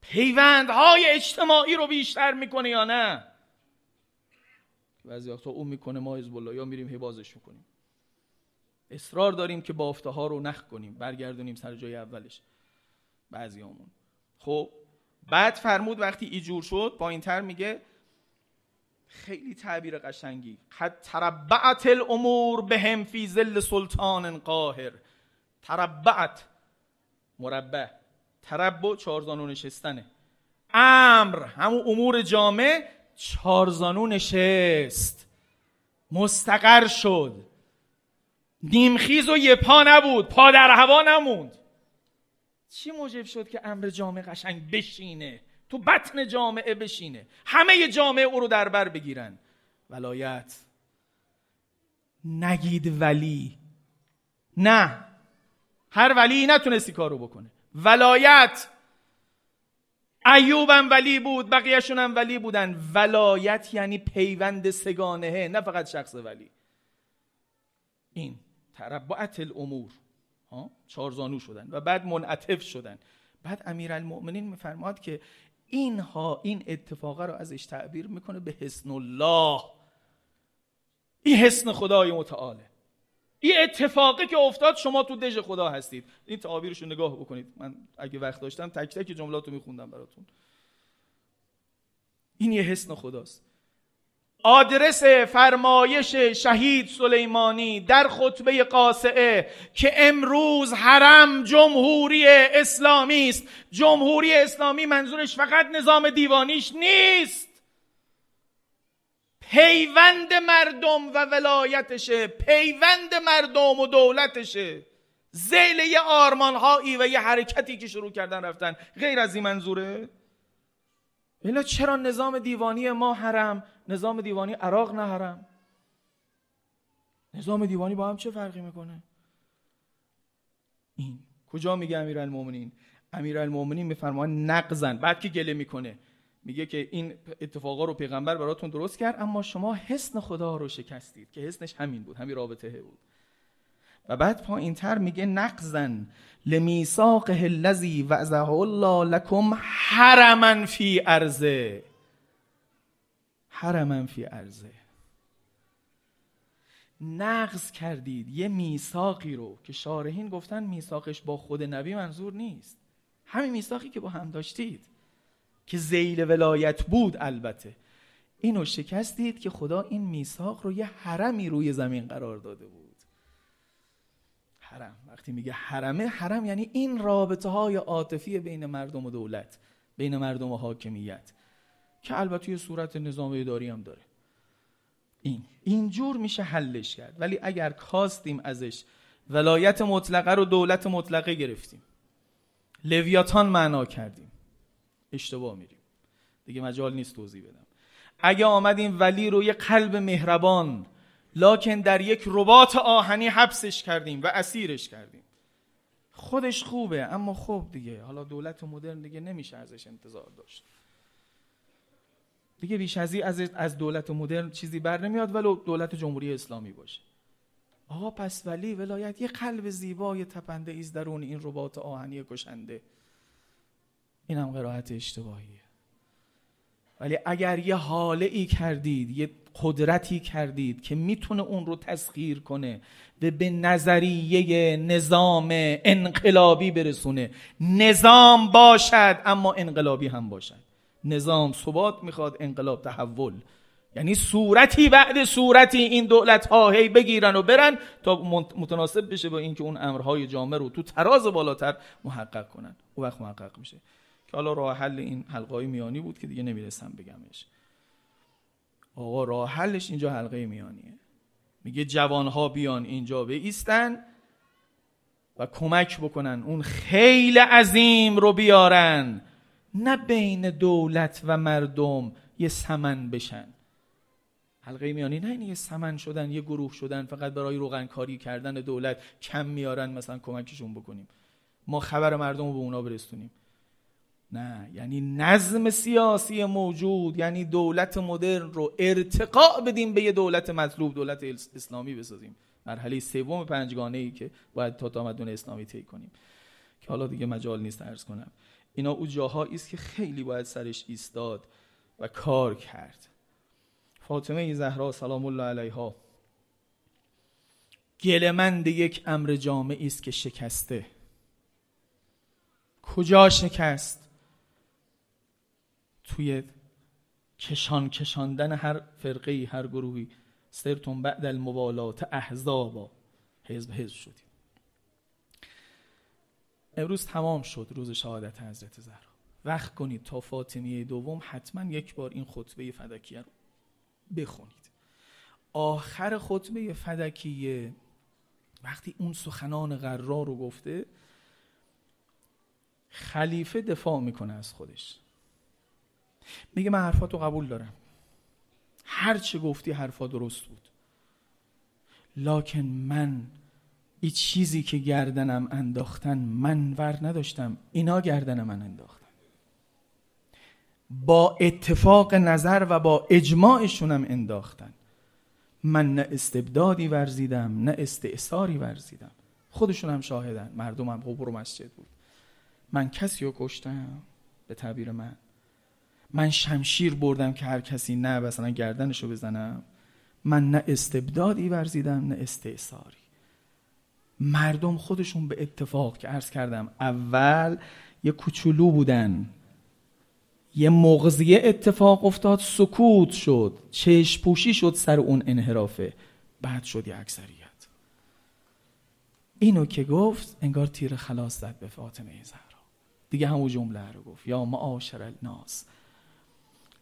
پیوندهای اجتماعی رو بیشتر می‌کنه یا نه؟ بعضی وقتا اون می‌کنه ما حزب یا میریم حبازش می‌کنیم. اصرار داریم که بافته ها رو نخ کنیم برگردونیم سر جای اولش. بعضی همون خب بعد فرمود وقتی ایجور شد با این تر میگه خیلی تعبیر قشنگی. قد تربعت الامور بهم فی ظل سلطان قاهر. تربعت مربع. تربع چهارزانو نشستنه. امر همون امور جامع چارزانو نشست. مستقر شد. نیمخیز و یه پا نبود. پا در هوا نموند. چی موجب شد که امر جامعه قشنگ بشینه؟ تو بطن جامعه بشینه. همه جامعه او رو در بر بگیرن. ولایت. نگید ولی. نه. هر ولی نتونستی کارو بکنه. ولایت. ایوبم ولی بود بقیهشون هم ولی بودن. ولایت یعنی پیوند سگانهه نه فقط شخص ولی. این تربعت الامور چارزانو شدن و بعد منعطف شدن. بعد امیرالمؤمنین میفرماد که اینها این اتفاقه رو ازش تعبیر می‌کنه به حسن الله. این حسن خدای متعاله. این اتفاقی که افتاد شما تو دژ خدا هستید. این تعابیرش رو نگاه بکنید. من اگه وقت داشتم تک تک جملات رو میخوندم براتون. این یه حسن خداست آدرس فرمایش شهید سلیمانی در خطبه قاسعه که امروز حرم جمهوری اسلامی است. جمهوری اسلامی منظورش فقط نظام دیوانیش نیست. پیوند مردم و ولایتشه پیوند مردم و دولتشه. زیل یه آرمانهایی و یه حرکتی که شروع کردن رفتن. غیر از این منظوره؟ الا چرا نظام دیوانی ما حرم نظام دیوانی عراق نه حرم؟ نظام دیوانی با هم چه فرقی می‌کنه؟ این. کجا میگه امیرالمومنین؟ امیرالمومنین میفرماید نقزن بعد که گله می‌کنه. میگه که این اتفاقا رو پیغمبر براتون درست کرد اما شما حسن خدا رو شکستید که حسنش همین بود همین رابطه بود. و بعد پایین تر میگه نقزن لمیساقه الذی وعزه الله لکم حرما فی ارزه حرما فی ارزه نقض کردید یه میثاقی رو که شارحین گفتن میثاقش با خود نبی منظور نیست. همین میثاقی که با هم داشتید. که زیل ولایت بود البته. اینو شکستید که خدا این میثاق رو یه حرمی روی زمین قرار داده بود. حرم. وقتی میگه حرمه حرم یعنی این رابطه های عاطفی بین مردم و دولت بین مردم و حاکمیت که البته یه صورت نظام اداری هم داره. این اینجور میشه حلش کرد. ولی اگر کاستیم ازش ولایت مطلقه رو دولت مطلقه گرفتیم لویاتان معنا کردیم. اشتباه میریم. دیگه مجال نیست توضیح بدم. اگه آمدیم ولی رو یه قلب مهربان لکن در یک رباط آهنی حبسش کردیم و اسیرش کردیم. خودش خوبه اما خوب دیگه حالا دولت مدرن دیگه نمیشه ازش انتظار داشت. دیگه بیش از از از دولت مدرن چیزی بر نمیاد ولو دولت جمهوری اسلامی باشه. آقا پس ولی ولایت یه قلب زیبای تپنده ایز درون این رباط آهنی کشنده. این هم قرائت اشتباهیه. ولی اگر یه حاله ای کردید یه قدرتی کردید که می‌تونه اون رو تسخیر کنه و به نظریه نظام انقلابی برسونه. نظام باشد اما انقلابی هم باشد. نظام ثبات می‌خواد انقلاب تحول. یعنی صورتی بعد صورتی این دولت ها هی بگیرن و برن تا متناسب بشه با اینکه اون امرهای جامعه رو تو تراز بالاتر محقق کنن. او وقت محقق میشه. که حالا راه حل این حلقه میانی بود که دیگه نمی‌رسم بگمش. آقا راه حلش اینجا حلقه میانیه. میگه جوانها بیان اینجا ایستن و کمک بکنن اون خیلی عظیم رو بیارن. نه بین دولت و مردم یه سمن بشن. حلقه میانی نه یه سمن شدن یه گروه شدن فقط برای روغنکاری کردن دولت کم میارن مثلا کمکشون بکنیم. ما خبر مردم رو به اونا برستونیم نه یعنی نظم سیاسی موجود یعنی دولت مدرن رو ارتقاء بدیم به یه دولت مطلوب دولت اسلامی بسازیم. مرحله سوم پنجگانه ای که باید تا تمدن اسلامی طی کنیم. که حالا دیگه مجال نیست ارز کنم. اینا او جاهایی است که خیلی باید سرش ایستاد و کار کرد. فاطمه زهرا سلام الله علیها. گلمند یک امر جامعی است که شکسته. کجا شکست؟ توی کشان کشاندن هر فرقه هر گروهی. سرتون بعد الموالات احزابا. حزب حزب شدیم. امروز تمام شد روز شهادت حضرت زهرا. وقت کنید تا فاطمیه دوم حتما یک بار این خطبه فدکیه رو بخونید. آخر خطبه فدکیه وقتی اون سخنان قرار رو گفته خلیفه دفاع می‌کنه از خودش. میگه من حرفاتو قبول دارم. هر چه گفتی حرفا درست بود. لکن من این چیزی که گردنم انداختن من ور نداشتم. اینا گردن من انداختن. با اتفاق نظر و با اجماعشونم انداختن. من نه استبدادی ورزیدم نه استعصاری ورزیدم. خودشون هم شاهدن. مردم هم مسجد بود. من کسی رو کشتم؟ به تعبیر من. من شمشیر بردم که هر کسی نه مثلا گردنشو بزنم. من نه استبدادی ورزیدم نه استعصاری مردم خودشون به اتفاق که عرض کردم اول یه کوچولو بودن. یه مغزیه اتفاق افتاد سکوت شد. چشم پوشی شد سر اون انحرافه بعد شد یه اکثریت. اینو که گفت انگار تیر خلاص زد به فاطمه زهرا. دیگه همون جمله رو گفت. یا معاشر الناس.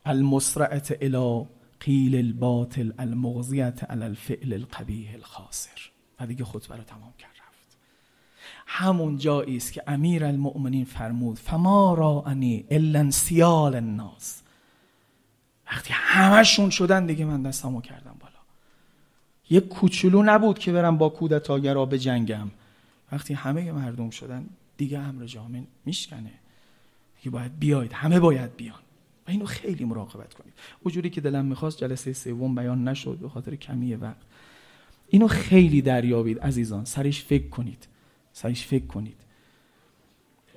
المسرعت الى قیل الباطل المغزیت علی الفعل القبیح الخاسر. و دیگه خطبه رو تمام کرد رفت. همون جایی است که امیر المؤمنین فرمود فما را انی الا انسیال الناس. وقتی همشون شدن دیگه من دستمو کردم بالا. یه کوچولو نبود که برم با کودتاگرا به جنگم. وقتی همه مردم شدن دیگه امر جامع میشکنه. دیگه باید بیاید. همه باید بیان. و اینو خیلی مراقبت کنید. اونجوری که دلم می‌خواست جلسه سوم بیان نشد به خاطر کمی وقت. اینو خیلی دریابید عزیزان. سرش فکر کنید. سرش فکر کنید.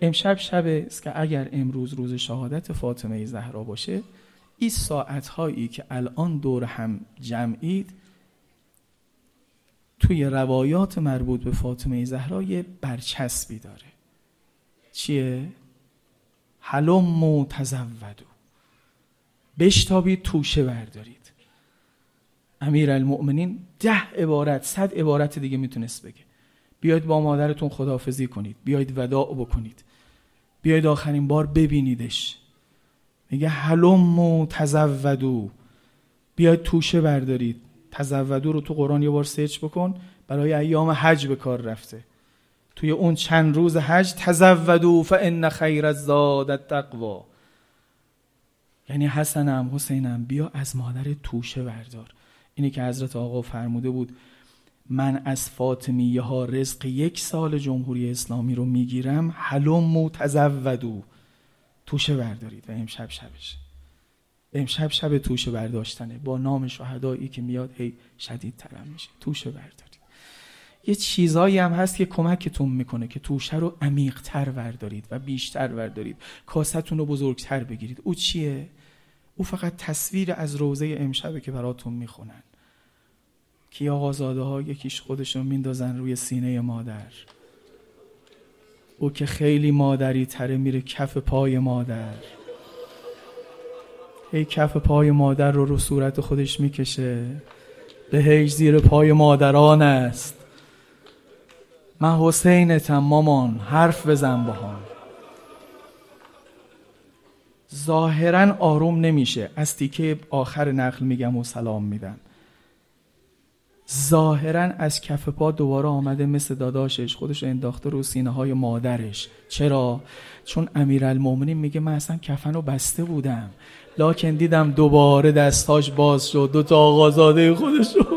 امشب شب است که اگر امروز روز شهادت فاطمه زهرا باشه این ساعت هایی که الان دور هم جمعید توی روایات مربوط به فاطمه زهرا یه برچسبی داره. چیه؟ حلم تزودو. بشتابید توشه بردارید. امیر المؤمنین ده عبارت صد عبارت دیگه می‌تونست بگه. بیاید با مادرتون خداحافظی کنید. بیاید وداع بکنید. بیاید آخرین بار ببینیدش. میگه حلم تزودو بیاید توشه بردارید. تزودو رو تو قرآن یه بار سرچ بکن. برای ایام حج به کار رفته. توی اون چند روز حج تزودو فان خیر الزاد التقوا یعنی حسنم حسینم بیا از مادر توشه بردار. اینی که حضرت آقا فرموده بود من از فاطمیه ها رزق یک سال جمهوری اسلامی رو می‌گیرم حلم و تزودو توشه بردارید و امشب شبش. امشب شب توشه برداشتنه. با نام شهدایی که میاد هی شدید ترم میشه. توشه بردارید. یه چیزایی هم هست که کمکتون می‌کنه که توشه رو عمیقتر وردارید و بیشتر وردارید کاستون رو بزرگتر بگیرید. او چیه؟ او فقط تصویر از روزه امشبه که براتون می‌خونن. که آقازاده ها یکیش خودشون میندازن روی سینه مادر. او که خیلی مادری تره میره کف پای مادر. هی کف پای مادر رو رو صورت خودش می‌کشه. به هیچ زیر پای مادران است. من حسینتم مامان حرف بزن با هم ظاهرا آروم نمیشه. از تیکه آخر نقل میگم و سلام میدن ظاهرا از کف پا دوباره آمده مثل داداشش خودش انداخته رو سینه های مادرش. چرا؟ چون امیرالمومنین میگه من اصلا کفن رو بسته بودم. لاکن دیدم دوباره دستاش باز شد. دو تا آقازاده خودش رو